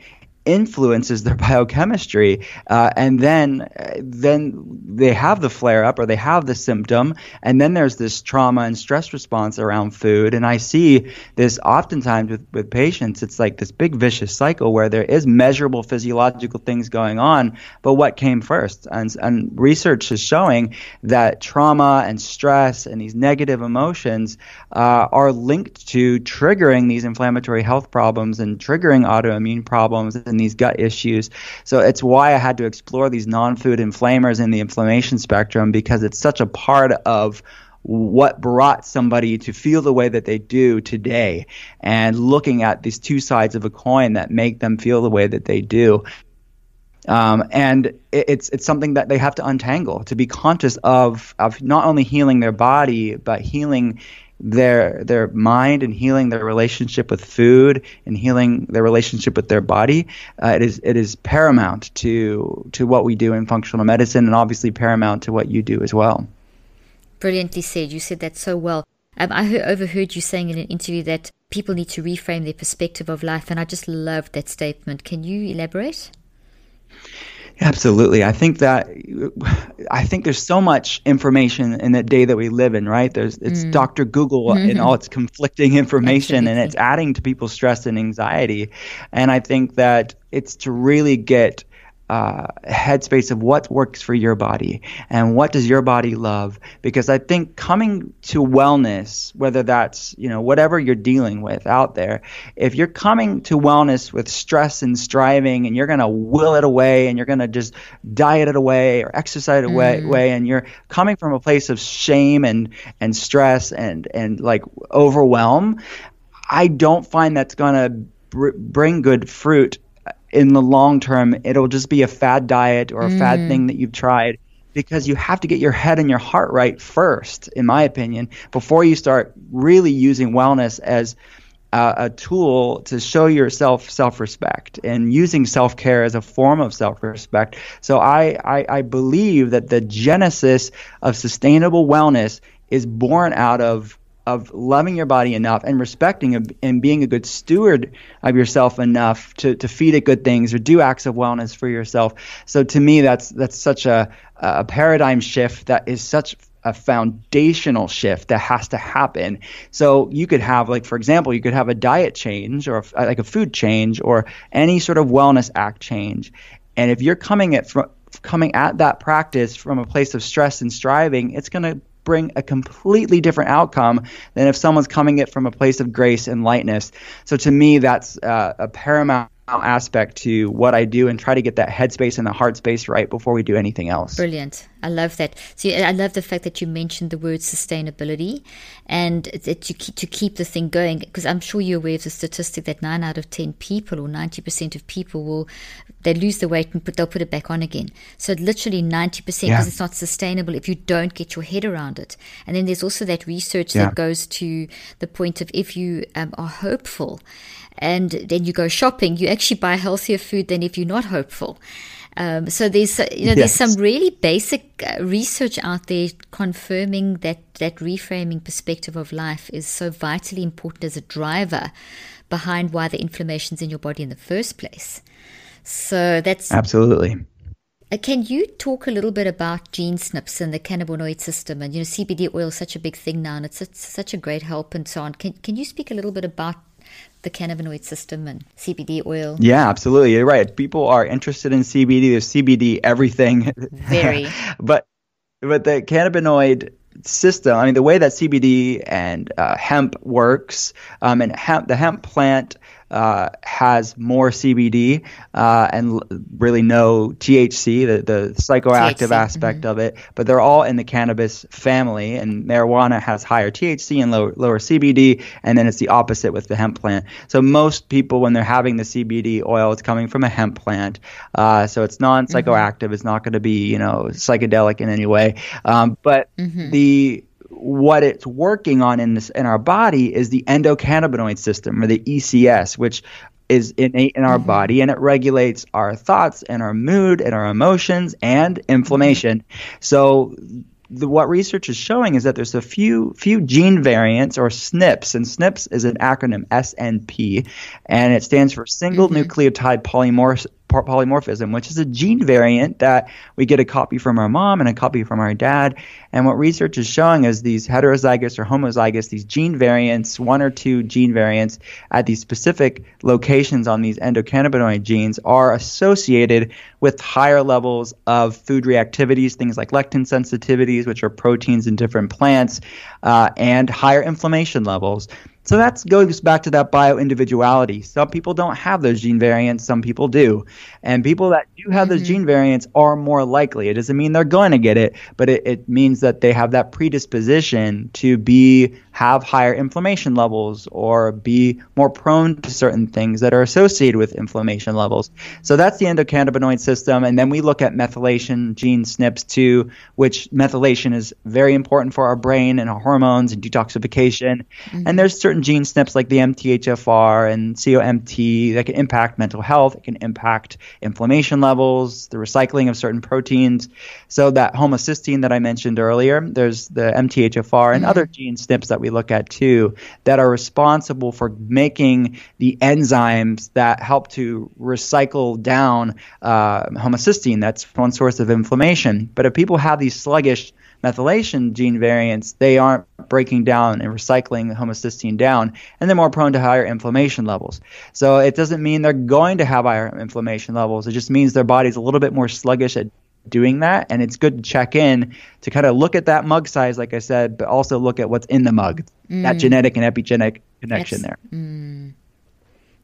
[SPEAKER 2] influences their biochemistry, uh, and then uh, then they have the flare up or they have the symptom, and then there's this trauma and stress response around food. And I see this oftentimes with, with patients. It's like this big vicious cycle where there is measurable physiological things going on, but what came first? And, and research is showing that trauma and stress and these negative emotions uh, are linked to triggering these inflammatory health problems and triggering autoimmune problems and these gut issues. So it's why I had to explore these non-food inflammers in the inflammation spectrum because it's such a part of what brought somebody to feel the way that they do today and looking at these two sides of a coin that make them feel the way that they do um, and it's it's something that they have to untangle to be conscious of of not only healing their body but healing their their mind and healing their relationship with food and healing their relationship with their body uh, it is it is paramount to to what we do in functional medicine and obviously paramount to what you do as well.
[SPEAKER 1] Brilliantly said. You said that so well. Um, I heard, overheard you saying in an interview that people need to reframe their perspective of life and I just loved that statement. Can you elaborate
[SPEAKER 2] Absolutely. I think that I think there's so much information in the day that we live in, right? There's it's mm. Dr. Google mm-hmm. and all its conflicting information Absolutely. and it's adding to people's stress and anxiety. And I think that it's to really get uh, headspace of what works for your body and what does your body love. Because I think coming to wellness, whether that's you know whatever you're dealing with out there, if you're coming to wellness with stress and striving, and you're gonna will it away, and you're gonna just diet it away or exercise it away, mm. away, and you're coming from a place of shame and and stress and and like overwhelm, I don't find that's gonna br- bring good fruit in the long term, it'll just be a fad diet or a mm. fad thing that you've tried because you have to get your head and your heart right first, in my opinion, before you start really using wellness as uh, a tool to show yourself self-respect and using self-care as a form of self-respect. So I, I, I believe that the genesis of sustainable wellness is born out of of loving your body enough and respecting and being a good steward of yourself enough to, to feed it good things or do acts of wellness for yourself. So to me, that's that's such a, a paradigm shift that is such a foundational shift that has to happen. So you could have, like, for example, you could have a diet change or a, like a food change or any sort of wellness act change. And if you're coming at from coming at that practice from a place of stress and striving, it's going to bring a completely different outcome than if someone's coming it from a place of grace and lightness. So to me, that's uh, a paramount aspect to what I do and try to get that headspace and the heart space right before we do anything else.
[SPEAKER 1] Brilliant. I love that. So I love the fact that you mentioned the word sustainability and that you keep, to keep the thing going because I'm sure you're aware of the statistic that 9 out of 10 people or 90% of people will they lose the weight and put, they'll put it back on again. So literally 90% because yeah. it's not sustainable if you don't get your head around it. And then there's also that research yeah. that goes to the point of if you um, are hopeful and then you go shopping, you actually buy healthier food than if you're not hopeful. Um, so there's you know yes. there's some really basic uh, research out there confirming that that reframing perspective of life is so vitally important as a driver behind why the inflammation's in your body in the first place. So that's
[SPEAKER 2] absolutely.
[SPEAKER 1] Uh, can you talk a little bit about gene SNPs and the cannabinoid system? And you know, CBD oil is such a big thing now, and it's, it's such a great help and so on. Can can you speak a little bit about the cannabinoid system and CBD oil.
[SPEAKER 2] Yeah, absolutely. You're right. People are interested in CBD. There's CBD everything.
[SPEAKER 1] Very.
[SPEAKER 2] but but the cannabinoid system. I mean, the way that CBD and uh, hemp works, um, and hemp, the hemp plant uh, has more CBD uh, and really no THC, the, the psychoactive THC, aspect mm-hmm. of it. But they're all in the cannabis family, and marijuana has higher THC and lower, lower CBD, and then it's the opposite with the hemp plant. So most people, when they're having the CBD oil, it's coming from a hemp plant. Uh, so it's non psychoactive. Mm-hmm. It's not going to be, you know, psychedelic in any way. Um, but mm-hmm. the what it's working on in this in our body is the endocannabinoid system or the ECS, which is innate in our mm-hmm. body and it regulates our thoughts and our mood and our emotions and inflammation. So the, what research is showing is that there's a few few gene variants or SNPs, and SNPs is an acronym SNP, and it stands for single mm-hmm. nucleotide polymorph polymorphism, which is a gene variant that we get a copy from our mom and a copy from our dad. And what research is showing is these heterozygous or homozygous, these gene variants, one or two gene variants at these specific locations on these endocannabinoid genes are associated with higher levels of food reactivities, things like lectin sensitivities, which are proteins in different plants, uh, and higher inflammation levels. So that goes back to that bio individuality. Some people don't have those gene variants, some people do. And people that do have mm-hmm. those gene variants are more likely. It doesn't mean they're going to get it, but it, it means that they have that predisposition to be have higher inflammation levels or be more prone to certain things that are associated with inflammation levels. So that's the endocannabinoid system. And then we look at methylation gene SNPs too, which methylation is very important for our brain and our hormones and detoxification. Mm-hmm. And there's certain gene SNPs like the MTHFR and COMT that can impact mental health. It can impact inflammation levels, the recycling of certain proteins. So that homocysteine that I mentioned earlier, there's the MTHFR and mm-hmm. other gene SNPs that we look at too that are responsible for making the enzymes that help to recycle down uh, homocysteine. That's one source of inflammation. But if people have these sluggish methylation gene variants, they aren't breaking down and recycling the homocysteine down, and they're more prone to higher inflammation levels. So it doesn't mean they're going to have higher inflammation levels. It just means their body's a little bit more sluggish at doing that and it's good to check in to kind of look at that mug size like i said but also look at what's in the mug mm. that genetic and epigenetic connection That's, there mm.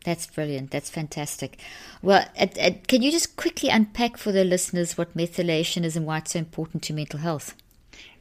[SPEAKER 1] That's brilliant. That's fantastic. Well, uh, uh, can you just quickly unpack for the listeners what methylation is and why it's so important to mental health?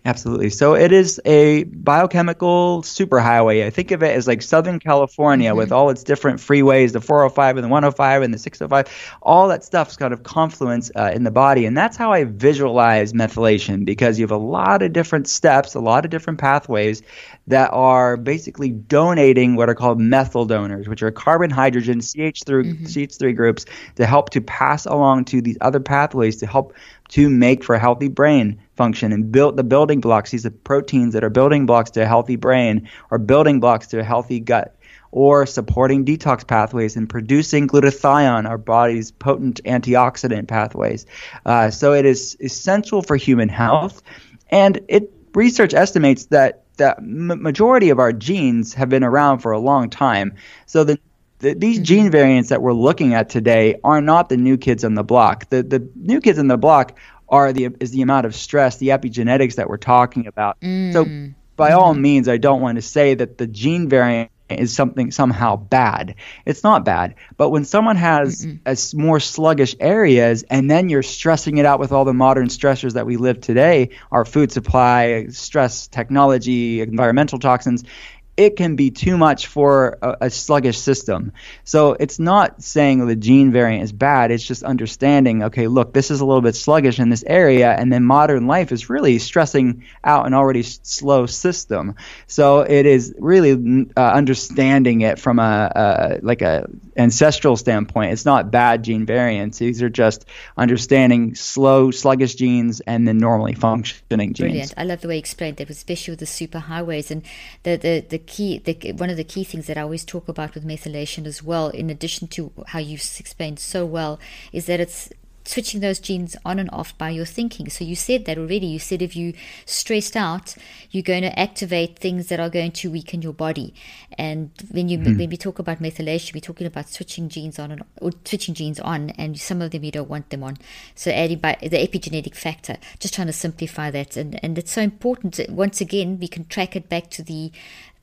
[SPEAKER 2] Absolutely. So it is a biochemical superhighway. I think of it as like Southern California mm-hmm. with all its different freeways, the 405 and the 105 and the 605. All that stuff's kind of confluence uh, in the body. And that's how I visualize methylation because you have a lot of different steps, a lot of different pathways that are basically donating what are called methyl donors, which are carbon, hydrogen, CH3, mm-hmm. CH3 groups to help to pass along to these other pathways to help to make for a healthy brain function and build the building blocks. These are proteins that are building blocks to a healthy brain or building blocks to a healthy gut or supporting detox pathways and producing glutathione, our body's potent antioxidant pathways. Uh, so it is essential for human health. And it research estimates that the majority of our genes have been around for a long time. So the the, these mm-hmm. gene variants that we're looking at today are not the new kids on the block. The the new kids on the block are the is the amount of stress, the epigenetics that we're talking about. Mm. So by mm-hmm. all means, I don't want to say that the gene variant is something somehow bad. It's not bad. But when someone has a more sluggish areas and then you're stressing it out with all the modern stressors that we live today, our food supply, stress, technology, environmental toxins, it can be too much for a, a, sluggish system. So it's not saying the gene variant is bad. It's just understanding, okay, look, this is a little bit sluggish in this area, and then modern life is really stressing out an already slow system. So it is really uh, understanding it from a, a like a ancestral standpoint. It's not bad gene variants. These are just understanding slow, sluggish genes and then normally functioning genes.
[SPEAKER 1] Brilliant. I love the way you explained that, especially with the superhighways and the the the key, the, one of the key things that I always talk about with methylation as well, in addition to how you've explained so well, is that it's switching those genes on and off by your thinking. So you said that already. You said if you stressed out, you're going to activate things that are going to weaken your body. And when you mm-hmm. when we talk about methylation, we're talking about switching genes on and or switching genes on, and some of them you don't want them on. So adding by the epigenetic factor, just trying to simplify that, and and it's so important. Once again, we can track it back to the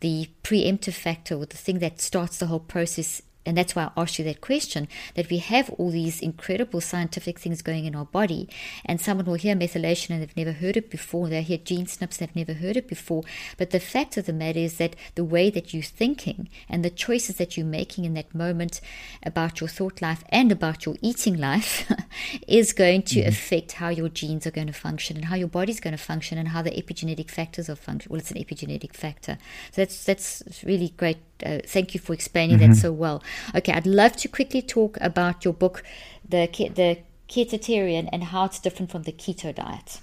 [SPEAKER 1] the preemptive factor or the thing that starts the whole process and that's why I asked you that question that we have all these incredible scientific things going in our body, and someone will hear methylation and they've never heard it before, they hear gene SNPs, and they've never heard it before. But the fact of the matter is that the way that you're thinking and the choices that you're making in that moment about your thought life and about your eating life is going to mm-hmm. affect how your genes are going to function and how your body's going to function and how the epigenetic factors are function. Well, it's an epigenetic factor. So that's that's really great uh, thank you for explaining mm-hmm. that so well. Okay, I'd love to quickly talk about your book, the the Ketotarian, and how it's different from the keto diet.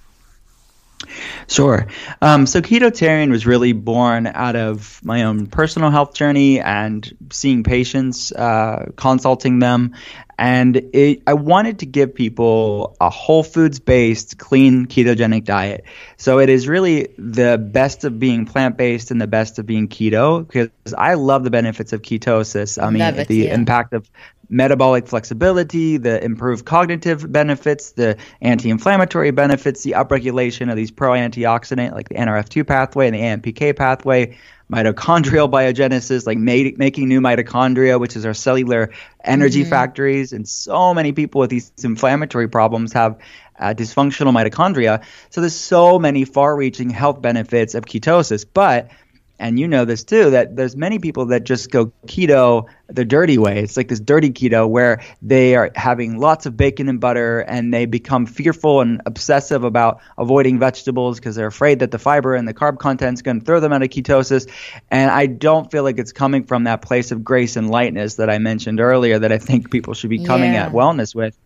[SPEAKER 2] Sure. Um, so Ketotarian was really born out of my own personal health journey and seeing patients, uh, consulting them, and it, I wanted to give people a whole foods based, clean ketogenic diet. So it is really the best of being plant based and the best of being keto because I love the benefits of ketosis. I mean, it, the yeah. impact of metabolic flexibility, the improved cognitive benefits, the anti inflammatory benefits, the upregulation of these pro antioxidant like the NRF2 pathway and the AMPK pathway mitochondrial biogenesis, like make, making new mitochondria, which is our cellular energy mm-hmm. factories. And so many people with these inflammatory problems have uh, dysfunctional mitochondria. So there's so many far-reaching health benefits of ketosis, but and you know this too that there's many people that just go keto the dirty way. It's like this dirty keto where they are having lots of bacon and butter and they become fearful and obsessive about avoiding vegetables because they're afraid that the fiber and the carb content is going to throw them out of ketosis. And i don't feel like it's coming from that place of grace and lightness that i mentioned earlier that i think people should be coming yeah. at wellness with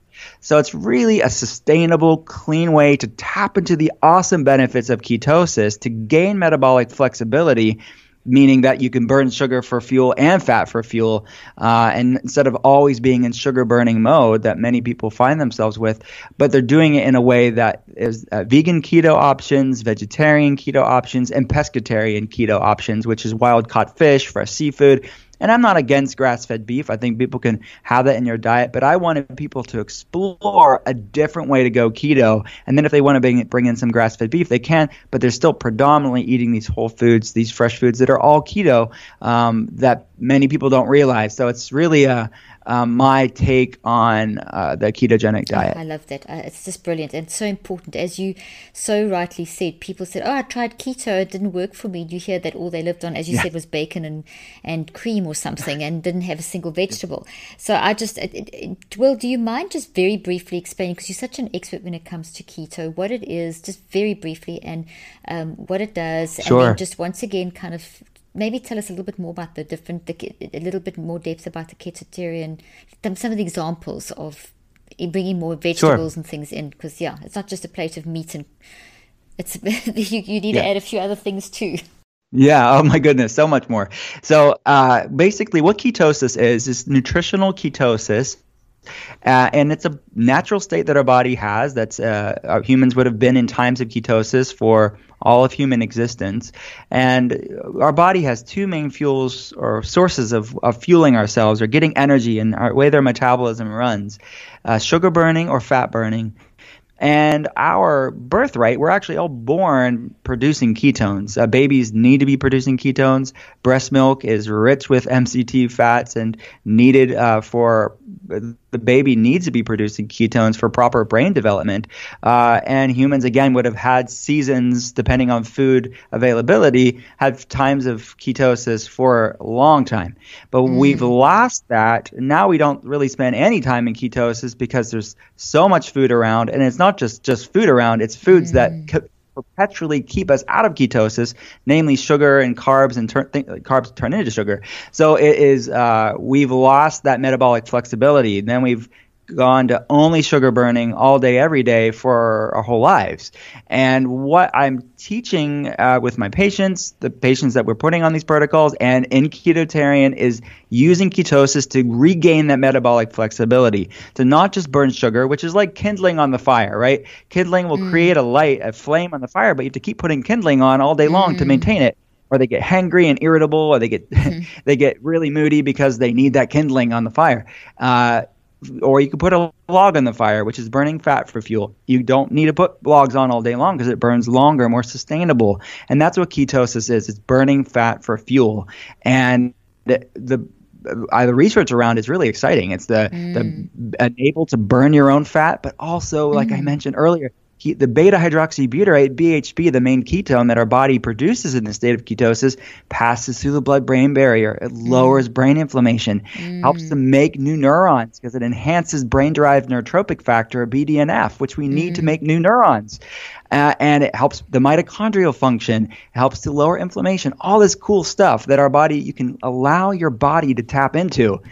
[SPEAKER 2] so it's really a sustainable, clean way to tap into the awesome benefits of ketosis to gain metabolic flexibility meaning that you can burn sugar for fuel and fat for fuel. Uh, and instead of always being in sugar burning mode that many people find themselves with, but they're doing it in a way that is uh, vegan keto options, vegetarian keto options, and pescatarian keto options, which is wild caught fish, fresh seafood, and I'm not against grass fed beef. I think people can have that in your diet, but I wanted people to explore a different way to go keto. And then if they want to bring, bring in some grass fed beef, they can, but they're still predominantly eating these whole foods, these fresh foods that are all keto um, that many people don't realize. So it's really a, um, my take on uh, the ketogenic diet.
[SPEAKER 1] Oh, I love that. Uh, it's just brilliant and so important. As you so rightly said, people said, "Oh, I tried keto; it didn't work for me." You hear that all they lived on, as you yeah. said, was bacon and and cream or something, and didn't have a single vegetable. So I just, it, it, Will, do you mind just very briefly explaining, because you're such an expert when it comes to keto, what it is, just very briefly, and um, what it does,
[SPEAKER 2] sure.
[SPEAKER 1] and then just once again, kind of maybe tell us a little bit more about the different, the, a little bit more depth about the ketotarian, some of the examples of bringing more vegetables
[SPEAKER 2] sure.
[SPEAKER 1] and things in. Because yeah, it's not just a plate of meat and it's you, you need yeah. to add a few other things too.
[SPEAKER 2] Yeah. Oh my goodness. So much more. So uh, basically, what ketosis is is nutritional ketosis. Uh, and it's a natural state that our body has. That's uh, humans would have been in times of ketosis for all of human existence. And our body has two main fuels or sources of, of fueling ourselves or getting energy in our way their metabolism runs uh, sugar burning or fat burning. And our birthright, we're actually all born producing ketones. Uh, babies need to be producing ketones. Breast milk is rich with MCT fats and needed uh, for the baby needs to be producing ketones for proper brain development. Uh, and humans, again, would have had seasons, depending on food availability, had times of ketosis for a long time. But mm. we've lost that. Now we don't really spend any time in ketosis because there's so much food around. And it's not just, just food around, it's foods mm. that perpetually keep us out of ketosis, namely sugar and carbs, and carbs turn into sugar. So it is uh, we've lost that metabolic flexibility. Then we've gone to only sugar burning all day, every day for our whole lives. And what I'm teaching uh, with my patients, the patients that we're putting on these protocols, and in Ketotarian is using ketosis to regain that metabolic flexibility, to not just burn sugar, which is like kindling on the fire, right? Kindling will mm. create a light, a flame on the fire, but you have to keep putting kindling on all day long mm. to maintain it or they get hangry and irritable, or they get mm-hmm. they get really moody because they need that kindling on the fire. Uh, or you could put a log on the fire, which is burning fat for fuel. You don't need to put logs on all day long because it burns longer, more sustainable. And that's what ketosis is. It's burning fat for fuel. And the, the uh, the research around is really exciting. It's the mm. the able to burn your own fat, but also, like mm. I mentioned earlier, the beta hydroxybutyrate, BHB, the main ketone that our body produces in the state of ketosis, passes through the blood brain barrier. It mm. lowers brain inflammation, mm. helps to make new neurons because it enhances brain derived neurotrophic factor, BDNF, which we need mm. to make new neurons. Uh, and it helps the mitochondrial function, helps to lower inflammation, all this cool stuff that our body, you can allow your body to tap into.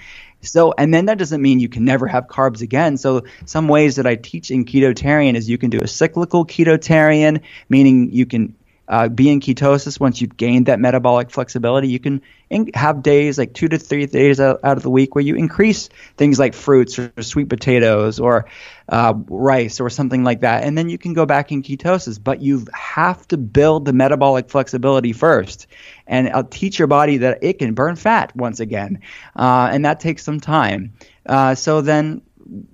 [SPEAKER 2] So, and then that doesn't mean you can never have carbs again. So, some ways that I teach in ketotarian is you can do a cyclical ketotarian, meaning you can uh, be in ketosis once you've gained that metabolic flexibility. You can in- have days like two to three days out, out, of the week where you increase things like fruits or, sweet potatoes or uh, rice or something like that, and then you can go back in ketosis. But you have to build the metabolic flexibility first, and teach your body that it can burn fat once again, uh, and that takes some time. Uh, so then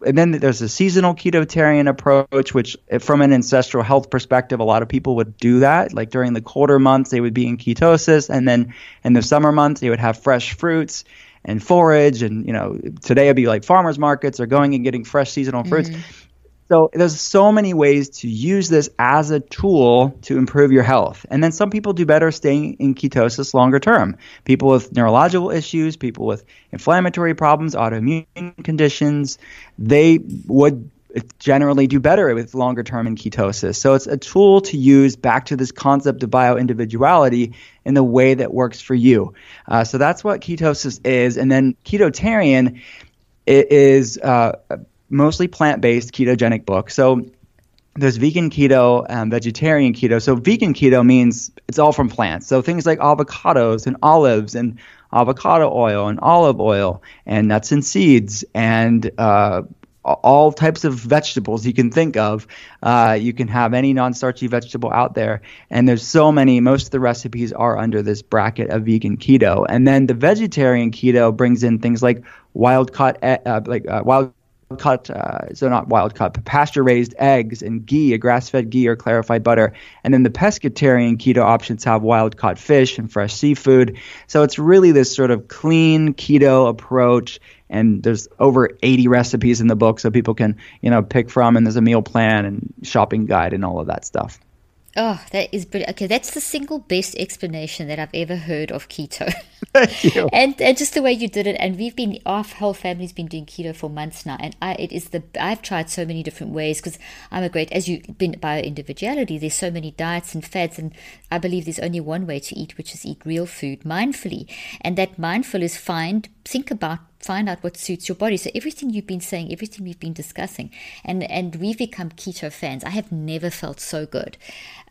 [SPEAKER 2] and then there's a seasonal ketotarian approach, which, from an ancestral health perspective, a lot of people would do that. Like during the colder months, they would be in ketosis, and then in the summer months, they would have fresh fruits and forage. And you know, today it'd be like farmers markets or going and getting fresh seasonal fruits. Mm-hmm. So there's so many ways to use this as a tool to improve your health. And then some people do better staying in ketosis longer term. People with neurological issues, people with inflammatory problems, autoimmune conditions, they would generally do better with longer term in ketosis. So it's a tool to use back to this concept of bioindividuality in the way that works for you. Uh, so that's what ketosis is. And then ketotarian is uh, mostly plant based ketogenic book. So there's vegan keto, and vegetarian keto. So vegan keto means it's all from plants. So things like avocados and olives and avocado oil and olive oil and nuts and seeds and uh, all types of vegetables you can think of. Uh, you can have any non-starchy vegetable out there, and there's so many. Most of the recipes are under this bracket of vegan keto, and then the vegetarian keto brings in things like wild caught, uh, like uh, wild cut, uh, so not wild cut, pasture raised eggs and ghee, a grass fed ghee or clarified butter. And then the pescatarian keto options have wild caught fish and fresh seafood. So it's really this sort of clean keto approach. And there's over 80 recipes in the book, so people can, you know, pick from. And there's a meal plan and shopping guide and all of that stuff.
[SPEAKER 1] Oh, that is brilliant. Okay, that's the single best explanation that I've ever heard of keto.
[SPEAKER 2] Thank you.
[SPEAKER 1] and, and just the way you did it. And we've been, our whole family's been doing keto for months now. And I, it is the, I've tried so many different ways because I'm a great, as you've been bio individuality, there's so many diets and fads. And I believe there's only one way to eat, which is eat real food mindfully. And that mindful is find, think about find out what suits your body. So everything you've been saying, everything we've been discussing, and and we've become keto fans. I have never felt so good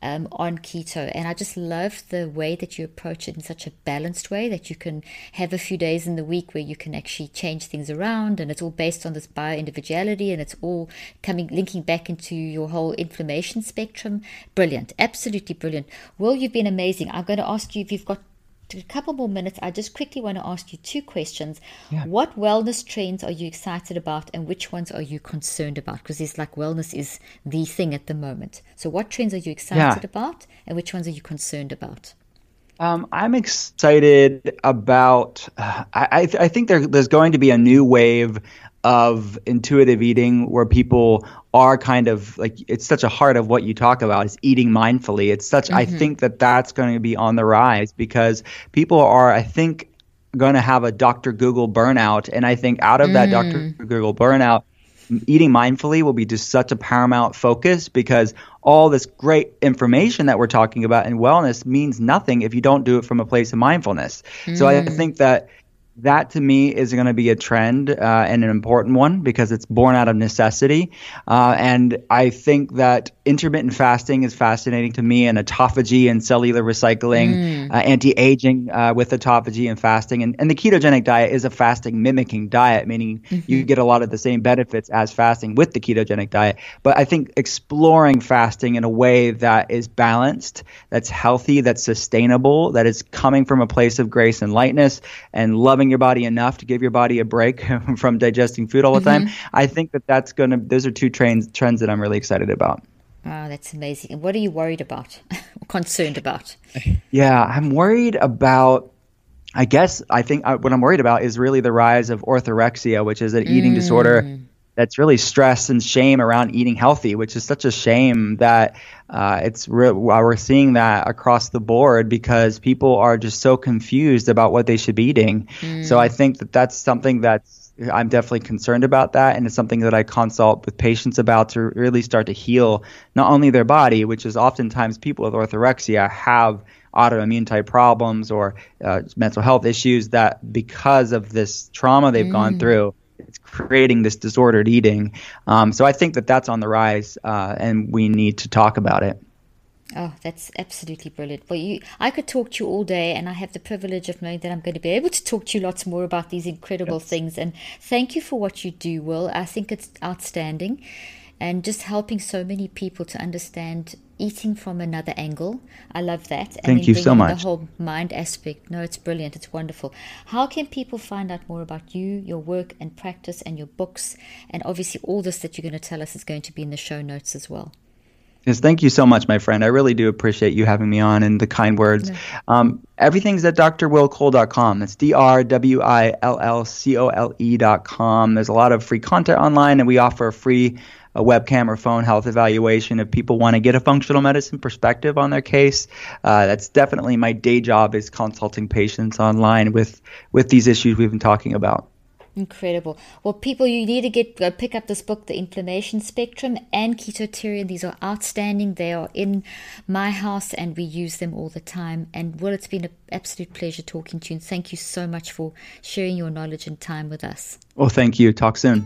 [SPEAKER 1] um, on keto, and I just love the way that you approach it in such a balanced way that you can have a few days in the week where you can actually change things around, and it's all based on this bio individuality, and it's all coming linking back into your whole inflammation spectrum. Brilliant, absolutely brilliant. Well, you've been amazing. I'm going to ask you if you've got a couple more minutes, I just quickly want to ask you two questions. Yeah. What wellness trends are you excited about, and which ones are you concerned about? Because it's like wellness is the thing at the moment. So, what trends are you excited yeah. about, and which ones are you concerned about?
[SPEAKER 2] Um, I'm excited about. Uh, I, I, th- I think there, there's going to be a new wave of intuitive eating where people are kind of like it's such a heart of what you talk about is eating mindfully it's such mm-hmm. i think that that's going to be on the rise because people are i think going to have a dr google burnout and i think out of that dr mm. google burnout eating mindfully will be just such a paramount focus because all this great information that we're talking about in wellness means nothing if you don't do it from a place of mindfulness. Mm. So I mm. think that that to me is going to be a trend uh, and an important one because it's born out of necessity. Uh, and I think that intermittent fasting is fascinating to me, and autophagy and cellular recycling, mm. uh, anti aging uh, with autophagy and fasting. And, and the ketogenic diet is a fasting mimicking diet, meaning mm-hmm. you get a lot of the same benefits as fasting with the ketogenic diet. But I think exploring fasting in a way that is balanced, that's healthy, that's sustainable, that is coming from a place of grace and lightness and loving your body enough to give your body a break from digesting food all the mm-hmm. time. I think that that's going to, those are two trends, trends that I'm really excited about.
[SPEAKER 1] Wow, that's amazing. And what are you worried about, concerned about?
[SPEAKER 2] Yeah, I'm worried about I guess I think uh, what I'm worried about is really the rise of orthorexia, which is an eating mm. disorder that's really stress and shame around eating healthy, which is such a shame that uh, it's re- we're seeing that across the board because people are just so confused about what they should be eating. Mm. So I think that that's something that's I'm definitely concerned about that, and it's something that I consult with patients about to really start to heal not only their body, which is oftentimes people with orthorexia have autoimmune type problems or uh, mental health issues that because of this trauma they've mm. gone through it's creating this disordered eating. Um, so I think that that's on the rise, uh, and we need to talk about it.
[SPEAKER 1] Oh, that's absolutely brilliant. Well, you, I could talk to you all day, and I have the privilege of knowing that I'm going to be able to talk to you lots more about these incredible yes. things. And thank you for what you do, Will. I think it's outstanding, and just helping so many people to understand eating from another angle. I love that.
[SPEAKER 2] And Thank you so much.
[SPEAKER 1] The whole mind aspect. No, it's brilliant. It's wonderful. How can people find out more about you, your work and practice, and your books? And obviously, all this that you're going to tell us is going to be in the show notes as well.
[SPEAKER 2] Yes, thank you so much, my friend. I really do appreciate you having me on and the kind words. Um, everything's at drwillcole.com. That's D R W I L L C O L E.com. There's a lot of free content online, and we offer a free a webcam or phone health evaluation if people want to get a functional medicine perspective on their case. Uh, that's definitely my day job is consulting patients online with with these issues we've been talking about.
[SPEAKER 1] Incredible. Well, people, you need to get go pick up this book, The Inflammation Spectrum and Ketotarian. These are outstanding. They are in my house, and we use them all the time. And well, it's been an absolute pleasure talking to you. And thank you so much for sharing your knowledge and time with us.
[SPEAKER 2] Well, thank you. Talk soon.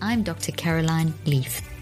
[SPEAKER 1] I'm Dr. Caroline Leaf.